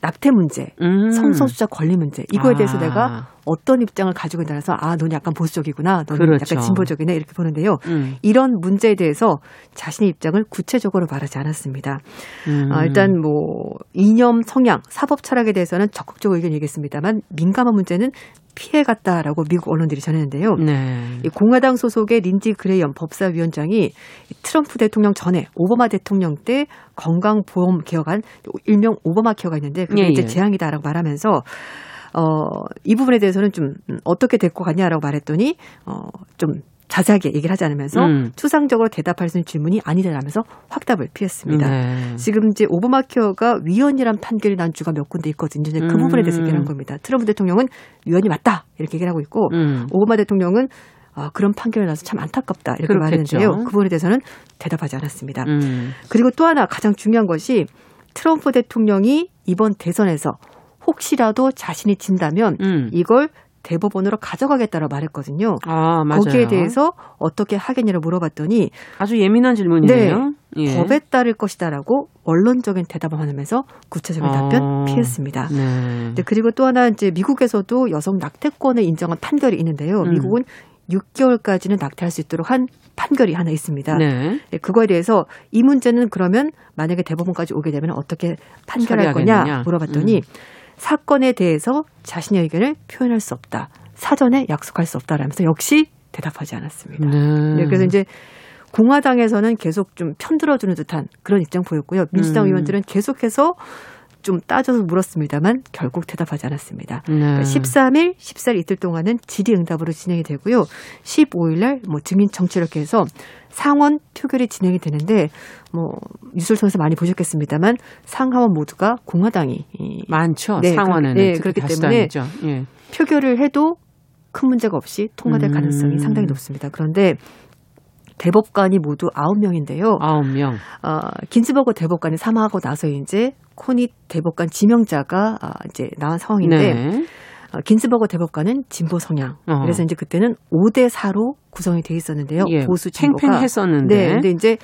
낙태 문제, 음. 성소수자 권리 문제 이거에 대해서 아. 내가 어떤 입장을 가지고 있나라서 아, 넌 약간 보수적이구나, 넌 그렇죠. 약간 진보적이네 이렇게 보는데요. 음. 이런 문제에 대해서 자신의 입장을 구체적으로 말하지 않았습니다. 음. 아, 일단 뭐 이념, 성향, 사법 철학에 대해서는 적극적으로 의견 얘기했습니다만 민감한 문제는 피해갔다라고 미국 언론들이 전했는데요. 네. 이 공화당 소속의 린지 그레이엄 법사위원장이 이 트럼프 대통령 전에 오바마 대통령 때 건강보험 개혁안 일명 오바마 케어가 있는데 그게 예, 이제 예. 재앙이다라고 말하면서 어, 이 부분에 대해서는 좀 음, 어떻게 될것 같냐라고 말했더니 어, 좀 자세하게 얘기를 하지 않으면서 음. 추상적으로 대답할 수 있는 질문이 아니라면서 확답을 피했습니다. 네. 지금 이제 오바마 케어가 위헌이란 판결이 난 주가 몇 군데 있거든요. 이제 그 음. 부분에 대해서 얘기를 한 겁니다. 트럼프 대통령은 위헌이 맞다 이렇게 얘기를 하고 있고 음. 오바마 대통령은 아, 그런 판결이 나서 참 안타깝다 이렇게 그렇겠죠. 말했는데요. 그 부분에 대해서는 대답하지 않았습니다. 음. 그리고 또 하나 가장 중요한 것이 트럼프 대통령이 이번 대선에서 혹시라도 자신이 진다면 음. 이걸 대법원으로 가져가겠다고 말했거든요. 아, 맞아요. 거기에 대해서 어떻게 하겠냐고 물어봤더니 아주 예민한 질문이네요. 예. 법에 따를 것이다라고 원론적인 대답을 하면서 구체적인 답변 어. 피했습니다. 네. 네, 그리고 또 하나 이제 미국에서도 여성 낙태권을 인정한 판결이 있는데요. 음. 미국은 6개월까지는 낙태할 수 있도록 한 판결이 하나 있습니다. 네. 네, 그거에 대해서 이 문제는 그러면 만약에 대법원까지 오게 되면 어떻게 판결할 거냐 처리하겠느냐? 물어봤더니 음. 사건에 대해서 자신의 의견을 표현할 수 없다. 사전에 약속할 수 없다라면서 역시 대답하지 않았습니다. 네. 네, 그래서 이제 공화당에서는 계속 좀 편들어주는 듯한 그런 입장 보였고요. 민주당 음. 의원들은 계속해서 좀 따져서 물었습니다만 결국 대답하지 않았습니다. 네. 그러니까 13일, 14일 이틀 동안은 질의응답으로 진행이 되고요. 15일 날 뭐 증인 청취 이렇게 해서 상원 표결이 진행이 되는데 뭐 뉴스를 통해서 많이 보셨겠습니다만 상하원 모두가 공화당이 이 많죠. 네, 그렇- 네, 그렇기. 때문에 예. 표결을 해도 큰 문제가 없이 통과될 음. 가능성이 상당히 높습니다. 그런데 대법관이 모두 9명인데요. 아홉 명. 어, 긴즈버거 대법관이 사망하고 나서 이제 코니 대법관 지명자가 아, 이제 나온 상황인데 네. 어, 긴즈버거 대법관은 진보 성향. 어. 그래서 이제 그때는 5대 4로 구성이 돼 있었는데요. 예. 보수 진보가 팽팽했었는데. 네. 근데 이제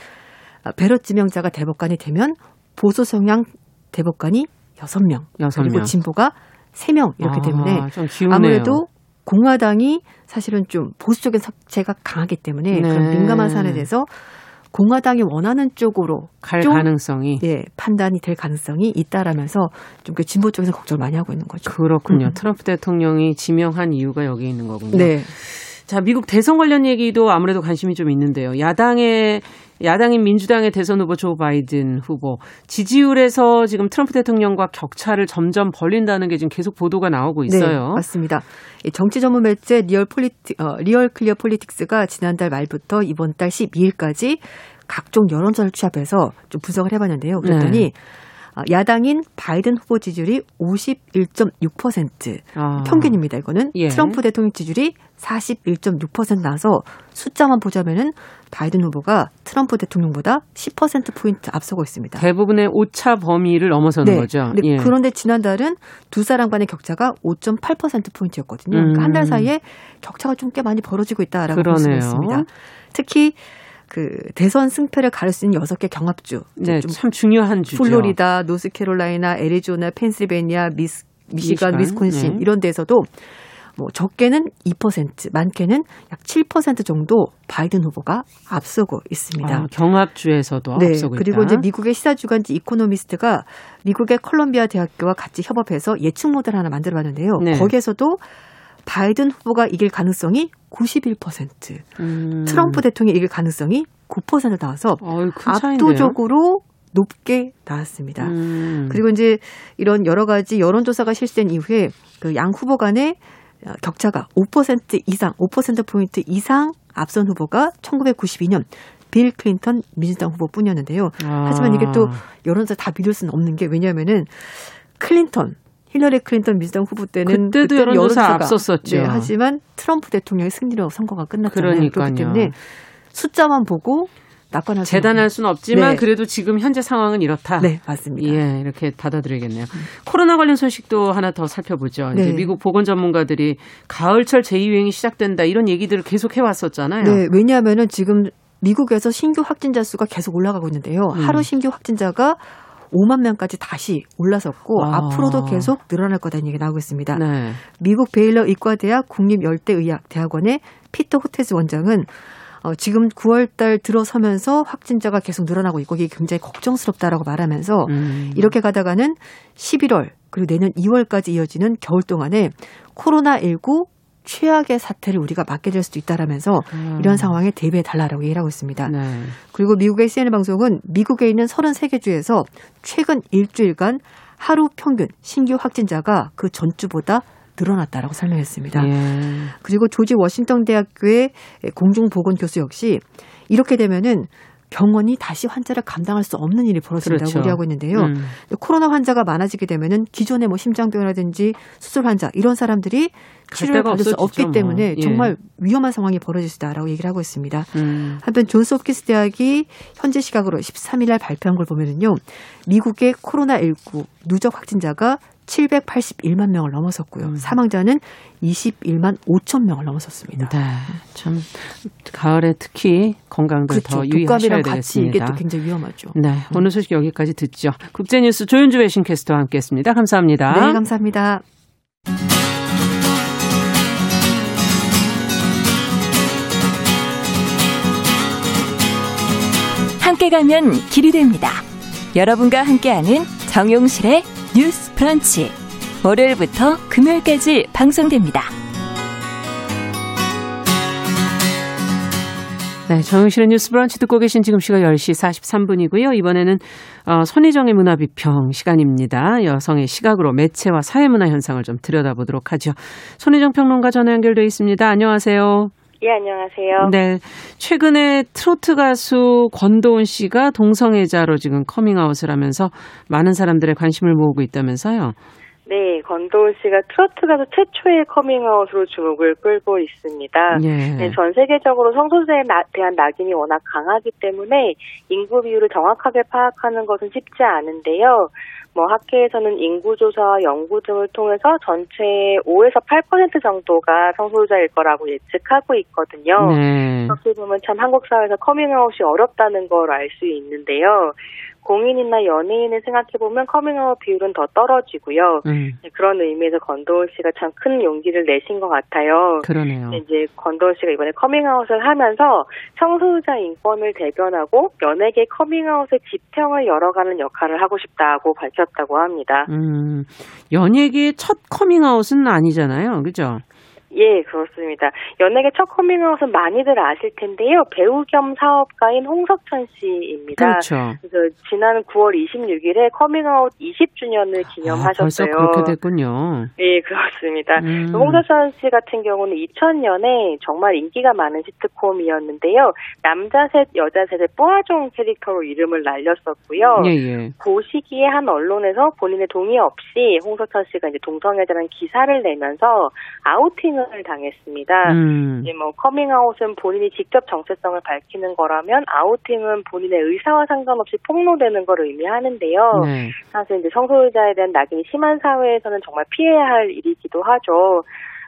아, 베럿 지명자가 대법관이 되면 보수 성향 대법관이 6명. 여섯 그리고 명. 진보가 3명 이렇기 아, 때문에. 아무래도 공화당이 사실은 좀 보수적인 색채가 강하기 때문에 네. 그런 민감한 사안에 대해서 공화당이 원하는 쪽으로 갈 좀 가능성이 예, 판단이 될 가능성이 있다라면서 좀 그 진보 쪽에서 걱정을 많이 하고 있는 거죠. 그렇군요. 음. 트럼프 대통령이 지명한 이유가 여기 있는 거군요. 네. 자, 미국 대선 관련 얘기도 아무래도 관심이 좀 있는데요. 야당의 야당인 민주당의 대선 후보 조 바이든 후보 지지율에서 지금 트럼프 대통령과 격차를 점점 벌린다는 게 지금 계속 보도가 나오고 있어요. 네, 맞습니다. 이 정치 전문 매체 리얼 폴리티 어, 리얼 클리어 폴리틱스가 지난달 말부터 이번 달 12일까지 각종 여론조사를 취합해서 좀 분석을 해봤는데요. 그랬더니 네. 아, 야당인 바이든 후보 지지율이 51.6% 아. 평균입니다. 이거는 예. 트럼프 대통령 지지율이 41.6% 나서 숫자만 보자면은 바이든 후보가 트럼프 대통령보다 10% 포인트 앞서고 있습니다. 대부분의 오차 범위를 넘어서는 거죠. 근데 예. 그런데 지난달은 두 사람 간의 격차가 5.8% 포인트였거든요. 음. 그러니까 한 달 사이에 격차가 좀 꽤 많이 벌어지고 있다라고 볼 그러네요. 있습니다. 특히 그 대선 승패를 가릴 수 있는 여섯 개 경합주, 네, 좀참 중요한 주죠. 플로리다, 노스캐롤라이나, 애리조나, 펜실베니아, 미스, 미시간, 미시간, 위스콘신 네. 이런 데서도 뭐 적게는 2%, 많게는 약 7% 정도 바이든 후보가 앞서고 있습니다. 아, 경합주에서도 네, 앞서고 그리고 있다. 이제 미국의 시사 주간지 이코노미스트가 미국의 컬럼비아 대학교와 같이 협업해서 예측 모델 하나 만들어 봤는데요. 네. 거기에서도 바이든 후보가 이길 가능성이 91%, 음. 트럼프 대통령이 이길 가능성이 9% 나와서 어이. 압도적으로 높게 나왔습니다. 음. 그리고 이제 이런 여러 가지 여론조사가 실시된 이후에 그 양 후보 간의 어, 격차가 5% 이상, 5%포인트 이상 앞선 후보가 1992년 빌 클린턴 민주당 후보뿐이었는데요. 아. 하지만 이게 또 여론조사 다 믿을 수는 없는 게 왜냐하면은 클린턴 힐러리 클린턴 민주당 후보 때는 그때도 그때는 여론조사 앞섰었죠. 네, 하지만 트럼프 대통령의 승리로 선거가 끝났잖아요. 그렇기. 때문에 숫자만 보고 낙관할 재단할 수는 없지만 네. 그래도 지금 현재 상황은 이렇다. 네, 맞습니다. 예, 이렇게 받아들여야겠네요. 코로나 관련 소식도 하나 더 살펴보죠. 이제 네. 미국 보건 전문가들이 가을철 제2유행이 시작된다 이런 얘기들을 계속 해왔었잖아요. 네, 왜냐하면은 지금 미국에서 신규 확진자 수가 계속 올라가고 있는데요. 음. 하루 신규 확진자가 5만 명까지 다시 올라섰고 아. 앞으로도 계속 늘어날 거다는 얘기가 나오고 있습니다. 네. 미국 베일러 의과대학 국립열대의학대학원의 피터 호테즈 원장은 어, 지금 9월달 들어서면서 확진자가 계속 늘어나고 있고 이게 굉장히 걱정스럽다라고 말하면서 음. 이렇게 가다가는 11월 그리고 내년 2월까지 이어지는 겨울 동안에 코로나19 최악의 사태를 우리가 맞게 될 수도 있다라면서 음. 이런 상황에 대비해 달라라고 얘기를 하고 있습니다. 네. 그리고 미국의 CNN 방송은 미국에 있는 33개 주에서 최근 일주일간 하루 평균 신규 확진자가 그 전주보다 늘어났다라고 설명했습니다. 예. 그리고 조지 워싱턴 대학교의 공중보건 교수 역시 이렇게 되면은 병원이 다시 환자를 감당할 수 없는 일이 벌어진다고 그렇죠. 우려하고 있는데요. 음. 코로나 환자가 많아지게 되면은 기존의 뭐 심장병이라든지 수술 환자 이런 사람들이 치료를 받을 수 없기 때문에 뭐. 예. 정말 위험한 상황이 벌어질 수 있다라고 얘기를 하고 있습니다. 음. 한편 존스 홉키스 대학이 현재 시각으로 13일 날 발표한 걸 보면은요. 미국의 코로나19 누적 확진자가 781만 명을 넘어섰고요. 음. 사망자는 21만 5천 명을 넘어섰습니다. 네. 참 가을에 특히 건강들 그렇죠. 더 유의하셔야 같이 이게 되겠습니다. 또 굉장히 위험하죠. 네. 오늘 소식 여기까지 듣죠. 국제뉴스 조윤주 외신캐스터와 함께했습니다. 감사합니다. 네, 감사합니다. 함께 가면 길이 됩니다. 여러분과 함께하는 정용실의 뉴스 브런치. 월요일부터 금요일까지 방송됩니다. 네, 정영실의 뉴스 브런치 듣고 계신 지금 시각 10시 43분이고요. 이번에는 어, 손희정의 문화비평 시간입니다. 여성의 시각으로 매체와 사회문화 현상을 좀 들여다보도록 하죠. 손희정 평론가 전화 연결돼 있습니다. 안녕하세요. 예, 안녕하세요. 네, 최근에 트로트 가수 권도운 씨가 동성애자로 지금 커밍아웃을 하면서 많은 사람들의 관심을 모으고 있다면서요. 네, 권도운 씨가 트로트 가수 최초의 커밍아웃으로 주목을 끌고 있습니다. 예. 네, 전 세계적으로 성소수자에 나- 대한 낙인이 워낙 강하기 때문에 인구 비율을 정확하게 파악하는 것은 쉽지 않은데요. 뭐 학계에서는 인구조사와 연구 등을 통해서 전체의 5에서 8% 정도가 성소수자일 거라고 예측하고 있거든요. 네. 어떻게 보면 참 한국 사회에서 커밍아웃이 어렵다는 걸 알 수 있는데요. 공인이나 연예인을 생각해보면 커밍아웃 비율은 더 떨어지고요. 음, 네, 그런 의미에서 권도운 씨가 참 큰 용기를 내신 것 같아요. 그러네요. 네, 이제 권도운 씨가 이번에 커밍아웃을 하면서 성소수자 인권을 대변하고 연예계 커밍아웃의 지평을 열어가는 역할을 하고 싶다고 밝혔다고 합니다. 음, 연예계의 첫 커밍아웃은 아니잖아요. 그죠? 예, 그렇습니다. 연예계 첫 커밍아웃은 많이들 아실 텐데요. 배우 겸 사업가인 홍석천 씨입니다. 그렇죠. 그래서 지난 9월 26일에 커밍아웃 20주년을 기념하셨어요. 아, 벌써 그렇게 됐군요. 예, 그렇습니다. 음. 홍석천 씨 같은 경우는 2000년에 정말 인기가 많은 시트콤이었는데요. 남자 셋, 여자 셋의 뿌아종 캐릭터로 이름을 날렸었고요. 예, 예. 그 시기에 한 언론에서 본인의 동의 없이 홍석천 씨가 이제 동성애자라는 기사를 내면서 아우팅을 당했습니다. 음. 이제 뭐 커밍아웃은 본인이 직접 정체성을 밝히는 거라면 아우팅은 본인의 의사와 상관없이 폭로되는 걸 의미하는데요. 네. 사실 이제 성소유자에 대한 낙인이 심한 사회에서는 정말 피해야 할 일이기도 하죠.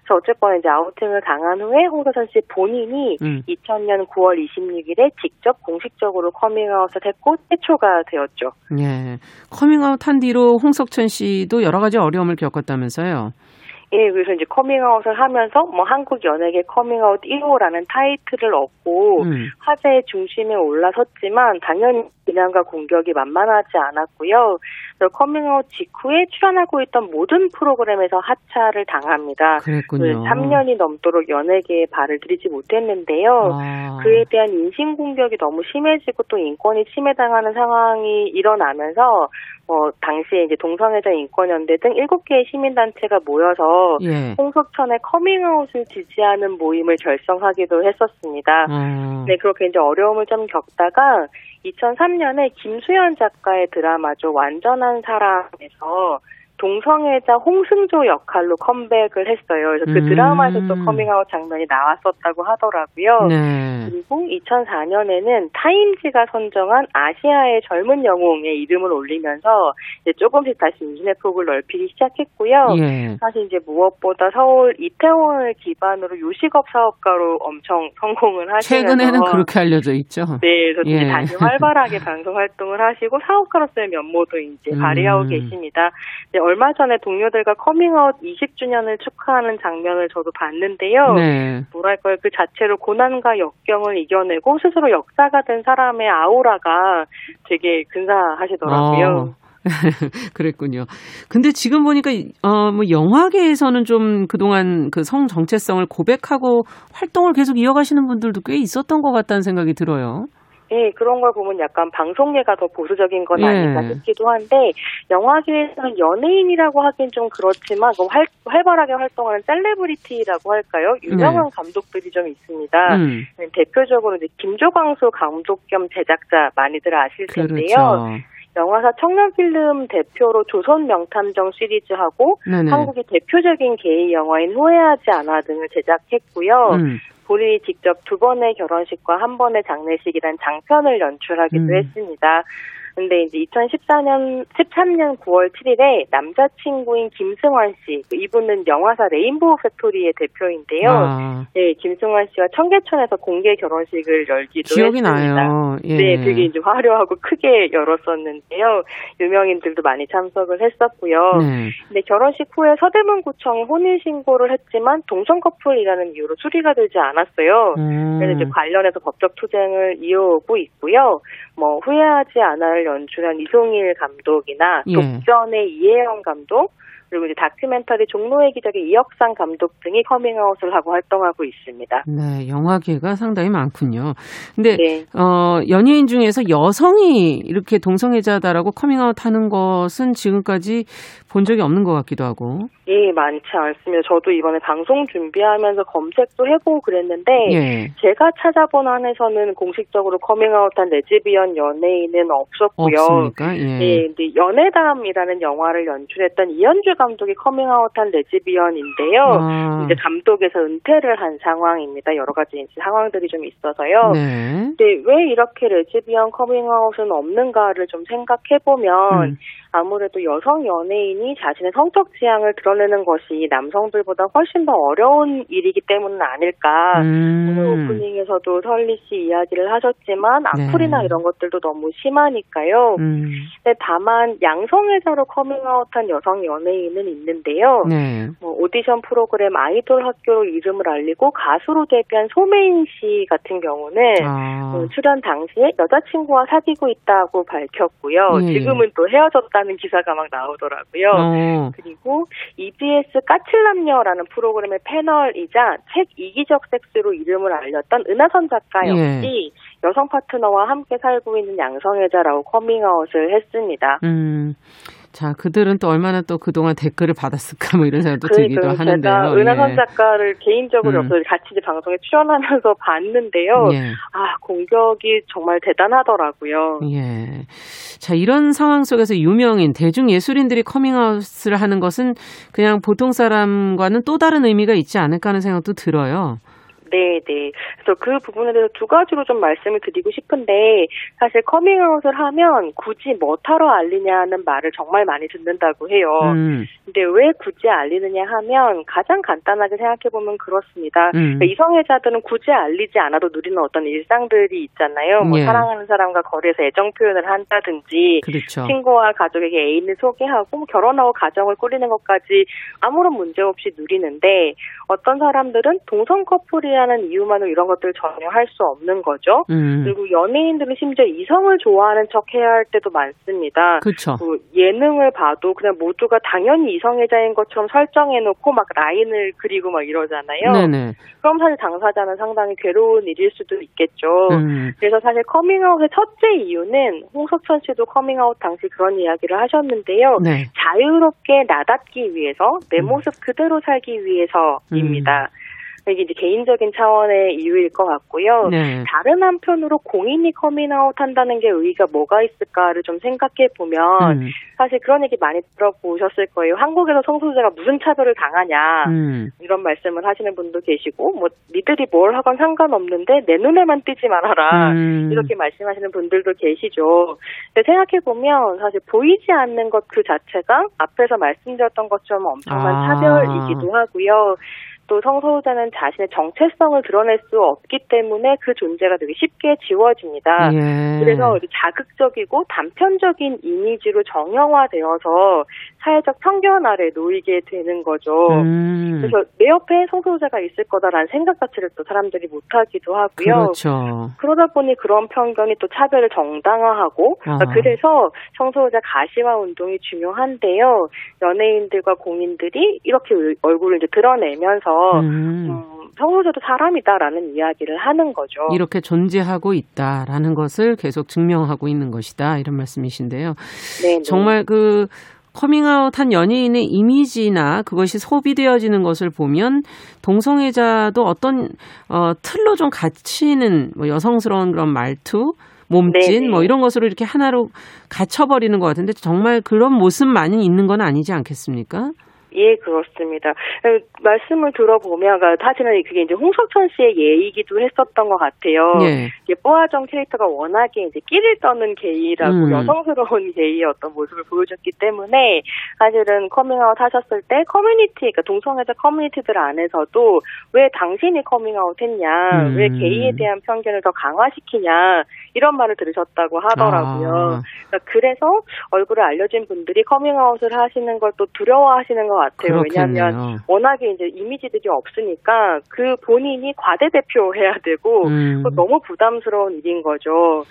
그래서 어쨌거나 이제 아우팅을 당한 후에 홍석천 씨 본인이 음. 2000년 9월 26일에 직접 공식적으로 커밍아웃을 했고 최초가 되었죠. 예. 커밍아웃 한 뒤로 홍석천 씨도 여러 가지 어려움을 겪었다면서요. 예, 그래서 이제 커밍아웃을 하면서 뭐 한국 연예계 커밍아웃 1호라는 타이틀을 얻고 음. 화제의 중심에 올라섰지만 당연히 비난과 공격이 만만하지 않았고요. 커밍아웃 직후에 출연하고 있던 모든 프로그램에서 하차를 당합니다. 그랬군요. 3년이 넘도록 연예계에 발을 들이지 못했는데요. 아. 그에 대한 인신 공격이 너무 심해지고 또 인권이 침해당하는 상황이 일어나면서 어 당시에 이제 동성애자 인권연대 등 7개의 시민단체가 모여서 예. 홍석천의 커밍아웃을 지지하는 모임을 결성하기도 했었습니다. 어. 네, 그렇게 이제 어려움을 좀 겪다가 2003년에 김수현 작가의 드라마죠. 완전한 사랑에서 동성애자 홍승조 역할로 컴백을 했어요. 그래서 그 음. 드라마에서 또 커밍아웃 장면이 나왔었다고 하더라고요. 네. 그리고 2004년에는 타임지가 선정한 아시아의 젊은 영웅에 이름을 올리면서 이제 조금씩 다시 운신의 폭을 넓히기 시작했고요. 예. 사실 이제 무엇보다 서울 이태원을 기반으로 요식업 사업가로 엄청 성공을 하시면서 최근에는 그렇게 알려져 있죠. 네, 그래서 예. 다시 활발하게 방송 활동을 하시고 사업가로서의 면모도 이제 음. 발휘하고 계십니다. 이제 얼마 전에 동료들과 커밍아웃 20주년을 축하하는 장면을 저도 봤는데요. 네. 뭐랄까요, 그 자체로 고난과 역경을 이겨내고 스스로 역사가 된 사람의 아우라가 되게 근사하시더라고요. 어. 그랬군요. 근데 지금 보니까 어뭐 영화계에서는 좀 그동안 그 성 정체성을 고백하고 활동을 계속 이어가시는 분들도 꽤 있었던 것 같다는 생각이 들어요. 네, 그런 걸 보면 약간 방송계가 더 보수적인 건 예. 아닌가 싶기도 한데 영화계에서는 연예인이라고 하긴 좀 그렇지만 그 활, 활발하게 활동하는 셀레브리티라고 할까요? 유명한 감독들이 좀 있습니다. 네. 음. 대표적으로 이제 김조광수 감독 겸 제작자 많이들 아실 텐데요. 그렇죠. 영화사 청년필름 대표로 조선 명탐정 시리즈하고 네네. 한국의 대표적인 게이 영화인 후회하지 않아 등을 제작했고요. 음. 본인이 직접 두 번의 결혼식과 한 번의 장례식이란 장편을 연출하기도 음. 했습니다. 근데 이제 2014년, 13년 9월 7일에 남자친구인 김승환 씨, 그 이분은 영화사 레인보우 팩토리의 대표인데요. 아, 네, 김승환 씨와 청계천에서 공개 결혼식을 열기도 기억이 했습니다. 나요. 예. 네, 되게 이제 화려하고 크게 열었었는데요. 유명인들도 많이 참석을 했었고요. 네. 근데 결혼식 후에 서대문구청에 혼인 신고를 했지만 동성 커플이라는 이유로 수리가 되지 않았어요. 음. 그래서 이제 관련해서 법적 투쟁을 이어오고 있고요. 뭐 후회하지 않아를 연출한 이송희일 감독이나 예. 독전의 이해영 감독 그리고 이제 다큐멘터리 종로의 기적의 이혁상 감독 등이 커밍아웃을 하고 활동하고 있습니다. 네, 영화계가 상당히 많군요. 근데 네. 어, 연예인 중에서 여성이 이렇게 동성애자다라고 커밍아웃 하는 것은 지금까지 본 적이 없는 것 같기도 하고. 예, 많지 않습니다. 저도 이번에 방송 준비하면서 검색도 해보고 그랬는데 예. 제가 찾아본 한에서는 공식적으로 커밍아웃한 레즈비언 연예인은 없었고요. 없습니까? 예. 예, 근데 연애담이라는 영화를 연출했던 이현주 감독이 커밍아웃한 레즈비언인데요. 아, 이제 감독에서 은퇴를 한 상황입니다. 여러 가지 이제 상황들이 좀 있어서요. 네. 근데 왜 이렇게 레즈비언 커밍아웃은 없는가를 좀 생각해 보면 음. 아무래도 여성 연예인이 자신의 성적 지향을 드러내는 것이 남성들보다 훨씬 더 어려운 일이기 때문은 아닐까. 오늘 음. 오프닝에서도 설리 씨 이야기를 하셨지만 네. 악플이나 이런 것들도 너무 심하니까요. 음. 근데 다만 양성애자로 커밍아웃한 여성 연예인은 있는데요. 네. 뭐 오디션 프로그램 아이돌 학교로 이름을 알리고 가수로 데뷔한 소메인 씨 같은 경우는 아. 어, 출연 당시에 여자친구와 사귀고 있다고 밝혔고요. 예, 예. 지금은 또 헤어졌다 는 기사가 막 나오더라고요. 어. 그리고 EBS 까칠남녀라는 프로그램의 패널이자 책 이기적 섹스로 이름을 알렸던 은하선 작가 역시 여성 파트너와 함께 살고 있는 양성애자라고 커밍아웃을 했습니다. 음. 자, 그들은 또 얼마나 또 그동안 댓글을 받았을까 뭐 이런 생각도 들기도 그러니까 하는데요. 제가 은하선 예. 작가를 개인적으로 음. 옆에서 같이 이제 방송에 출연하면서 봤는데요. 예. 아 공격이 정말 대단하더라고요. 예. 자, 이런 상황 속에서 유명인, 대중 예술인들이 커밍아웃을 하는 것은 그냥 보통 사람과는 또 다른 의미가 있지 않을까 하는 생각도 들어요. 네, 네. 그래서 그 부분에 대해서 두 가지로 좀 말씀을 드리고 싶은데 사실 커밍아웃을 하면 굳이 뭐 하러 알리냐는 말을 정말 많이 듣는다고 해요. 음. 근데 왜 굳이 알리느냐 하면 가장 간단하게 생각해 보면 그렇습니다. 음. 그러니까 이성애자들은 굳이 알리지 않아도 누리는 어떤 일상들이 있잖아요. 뭐 예. 사랑하는 사람과 거리에서 애정 표현을 한다든지 그렇죠. 친구와 가족에게 애인을 소개하고 뭐 결혼하고 가정을 꾸리는 것까지 아무런 문제 없이 누리는데 어떤 사람들은 동성 커플이라는 이유만으로 이런 것들을 전혀 할 수 없는 거죠. 음. 그리고 연예인들은 심지어 이성을 좋아하는 척 해야 할 때도 많습니다. 그렇죠. 그 예능을 봐도 그냥 모두가 당연히 이성애자인 것처럼 설정해놓고 막 라인을 그리고 막 이러잖아요. 네네. 그럼 사실 당사자는 상당히 괴로운 일일 수도 있겠죠. 음. 그래서 사실 커밍아웃의 첫째 이유는 홍석천 씨도 커밍아웃 당시 그런 이야기를 하셨는데요. 네. 자유롭게 나답기 위해서 내 음. 모습 그대로 살기 위해서입니다. 이게 이제 개인적인 차원의 이유일 것 같고요. 네. 다른 한편으로 공인이 커밍아웃 한다는 게 의의가 뭐가 있을까를 좀 생각해 보면 음. 사실 그런 얘기 많이 들어보셨을 거예요. 한국에서 성소수자가 무슨 차별을 당하냐 음. 이런 말씀을 하시는 분도 계시고 뭐 니들이 뭘 하건 상관없는데 내 눈에만 띄지 말아라 음. 이렇게 말씀하시는 분들도 계시죠. 근데 생각해 보면 사실 보이지 않는 것 그 자체가 앞에서 말씀드렸던 것처럼 엄청난 아. 차별이기도 하고요. 또 성소수자는 자신의 정체성을 드러낼 수 없기 때문에 그 존재가 되게 쉽게 지워집니다. 예. 그래서 자극적이고 단편적인 이미지로 정형화되어서 사회적 편견 아래 놓이게 되는 거죠. 음. 그래서 내 옆에 성소수자가 있을 거다라는 생각 자체를 또 사람들이 못하기도 하고요. 그렇죠. 그러다 보니 그런 편견이 또 차별을 정당화하고 아. 그래서 성소수자 가시화 운동이 중요한데요. 연예인들과 공인들이 이렇게 얼굴을 이제 드러내면서 음. 음, 성소수자도 사람이다라는 이야기를 하는 거죠. 이렇게 존재하고 있다라는 것을 계속 증명하고 있는 것이다 이런 말씀이신데요. 네, 네. 정말 그 커밍아웃한 연예인의 이미지나 그것이 소비되어지는 것을 보면 동성애자도 어떤 어, 틀로 좀 갇히는 뭐 여성스러운 그런 말투, 몸짓 네네. 뭐 이런 것으로 이렇게 하나로 갇혀버리는 것 같은데 정말 그런 모습만이 있는 건 아니지 않겠습니까? 예, 그렇습니다. 에, 말씀을 들어보면, 그러니까 사실은 그게 이제 홍석천 씨의 예이기도 했었던 것 같아요. 예. 쁘아송 캐릭터가 워낙에 이제 끼를 떠는 게이라고 음. 여성스러운 게이의 어떤 모습을 보여줬기 때문에 사실은 커밍아웃 하셨을 때 커뮤니티, 그러니까 동성애자 커뮤니티들 안에서도 왜 당신이 커밍아웃 했냐, 음. 왜 게이에 대한 편견을 더 강화시키냐, 이런 말을 들으셨다고 하더라고요. 아. 그러니까 그래서 얼굴을 알려진 분들이 커밍아웃을 하시는 걸 또 두려워하시는 것 같아요. 왜냐하면 그렇겠네요. 워낙에 이제 이미지들이 없으니까 그 본인이 과대 대표해야 되고 음. 너무 부담스러운 일인 거죠.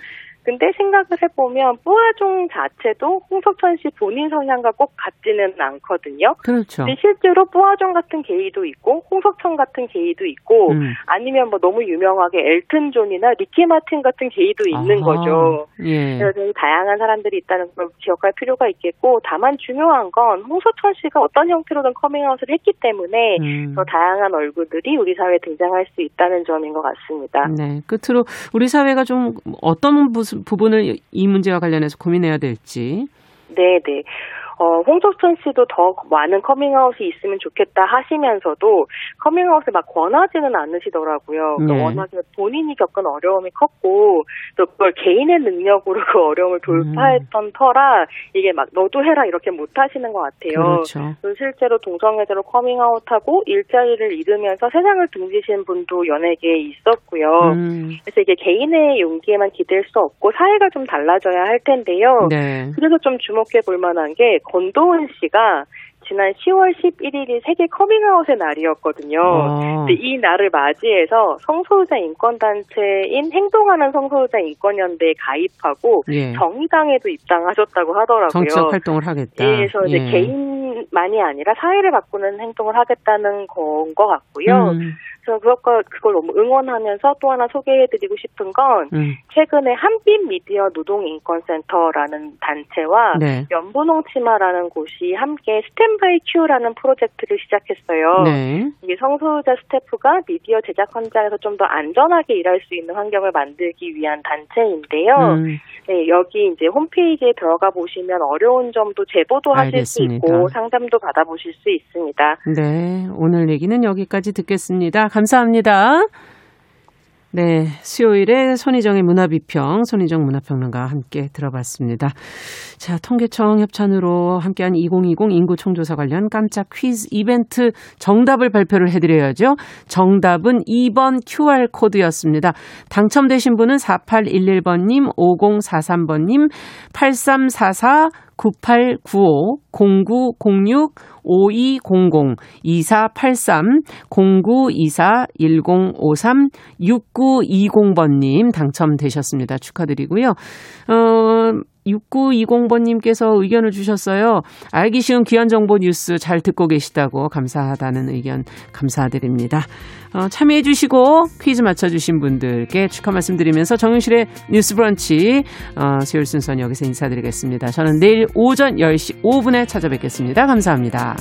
근데 생각을 해보면 쁘아송 자체도 홍석천 씨 본인 성향과 꼭 같지는 않거든요. 그렇죠. 근데 실제로 쁘아송 같은 게이도 있고 홍석천 같은 게이도 있고 음. 아니면 뭐 너무 유명하게 엘튼 존이나 리키 마틴 같은 게이도 있는 아하. 거죠. 예. 그래서 다양한 사람들이 있다는 걸 기억할 필요가 있겠고 다만 중요한 건 홍석천 씨가 어떤 형태로든 커밍아웃을 했기 때문에 음. 더 다양한 얼굴들이 우리 사회에 등장할 수 있다는 점인 것 같습니다. 네. 끝으로 우리 사회가 좀 어떤 부- 부분을 이 문제와 관련해서 고민해야 될지. 네, 네. 어, 홍석천 씨도 더 많은 커밍아웃이 있으면 좋겠다 하시면서도 커밍아웃을 막 권하지는 않으시더라고요. 그러니까 네. 워낙에 본인이 겪은 어려움이 컸고 또 그걸 개인의 능력으로 그 어려움을 돌파했던 터라 이게 막 너도 해라 이렇게 못 하시는 것 같아요. 그렇죠. 실제로 동성애자로 커밍아웃하고 일자리를 잃으면서 세상을 등지신 분도 연예계에 있었고요. 음. 그래서 이게 개인의 용기에만 기댈 수 없고 사회가 좀 달라져야 할 텐데요. 네. 그래서 좀 주목해 볼 만한 게 권도운 씨가 지난 10월 11일이 세계 커밍아웃의 날이었거든요. 어. 근데 이 날을 맞이해서 성소수자 인권단체인 행동하는 성소수자 인권연대에 가입하고 예. 정의당에도 입당하셨다고 하더라고요. 정치적 활동을 하겠다. 예, 그래서 이제 예. 개인만이 아니라 사회를 바꾸는 행동을 하겠다는 건 것 같고요. 음, 그래서 그것과 그걸 너무 응원하면서 또 하나 소개해드리고 싶은 건 음. 최근에 한빛 미디어 노동 인권센터라는 단체와 네. 연분홍 치마라는 곳이 함께 스탠바이 큐라는 프로젝트를 시작했어요. 네. 이게 성소유자 스태프가 미디어 제작 현장에서 좀 더 안전하게 일할 수 있는 환경을 만들기 위한 단체인데요. 음, 네, 여기 이제 홈페이지에 들어가 보시면 어려운 점도 제보도 하실 알겠습니다. 수 있고 상담도 받아보실 수 있습니다. 네. 오늘 얘기는 여기까지 듣겠습니다. 감사합니다. 네. 수요일에 손희정의 문화비평, 손희정 문화평론가와 함께 들어봤습니다. 자, 통계청 협찬으로 함께한 2020 인구 총조사 관련 깜짝 퀴즈 이벤트 정답을 발표를 해드려야죠. 정답은 2번 QR코드였습니다. 당첨되신 분은 4811번님, 5043번님, 8344, 9895, 0906, 5200, 2483, 0924, 1053, 6920번님 당첨되셨습니다. 축하드리고요. 어, 6920번님께서 의견을 주셨어요. 알기 쉬운 귀한 정보 뉴스 잘 듣고 계시다고 감사하다는 의견 감사드립니다. 어, 참여해 주시고 퀴즈 맞춰주신 분들께 축하 말씀드리면서 정윤실의 뉴스 브런치 어, 수요일 순서는 여기서 인사드리겠습니다. 저는 내일 오전 10시 5분에 찾아뵙겠습니다. 감사합니다.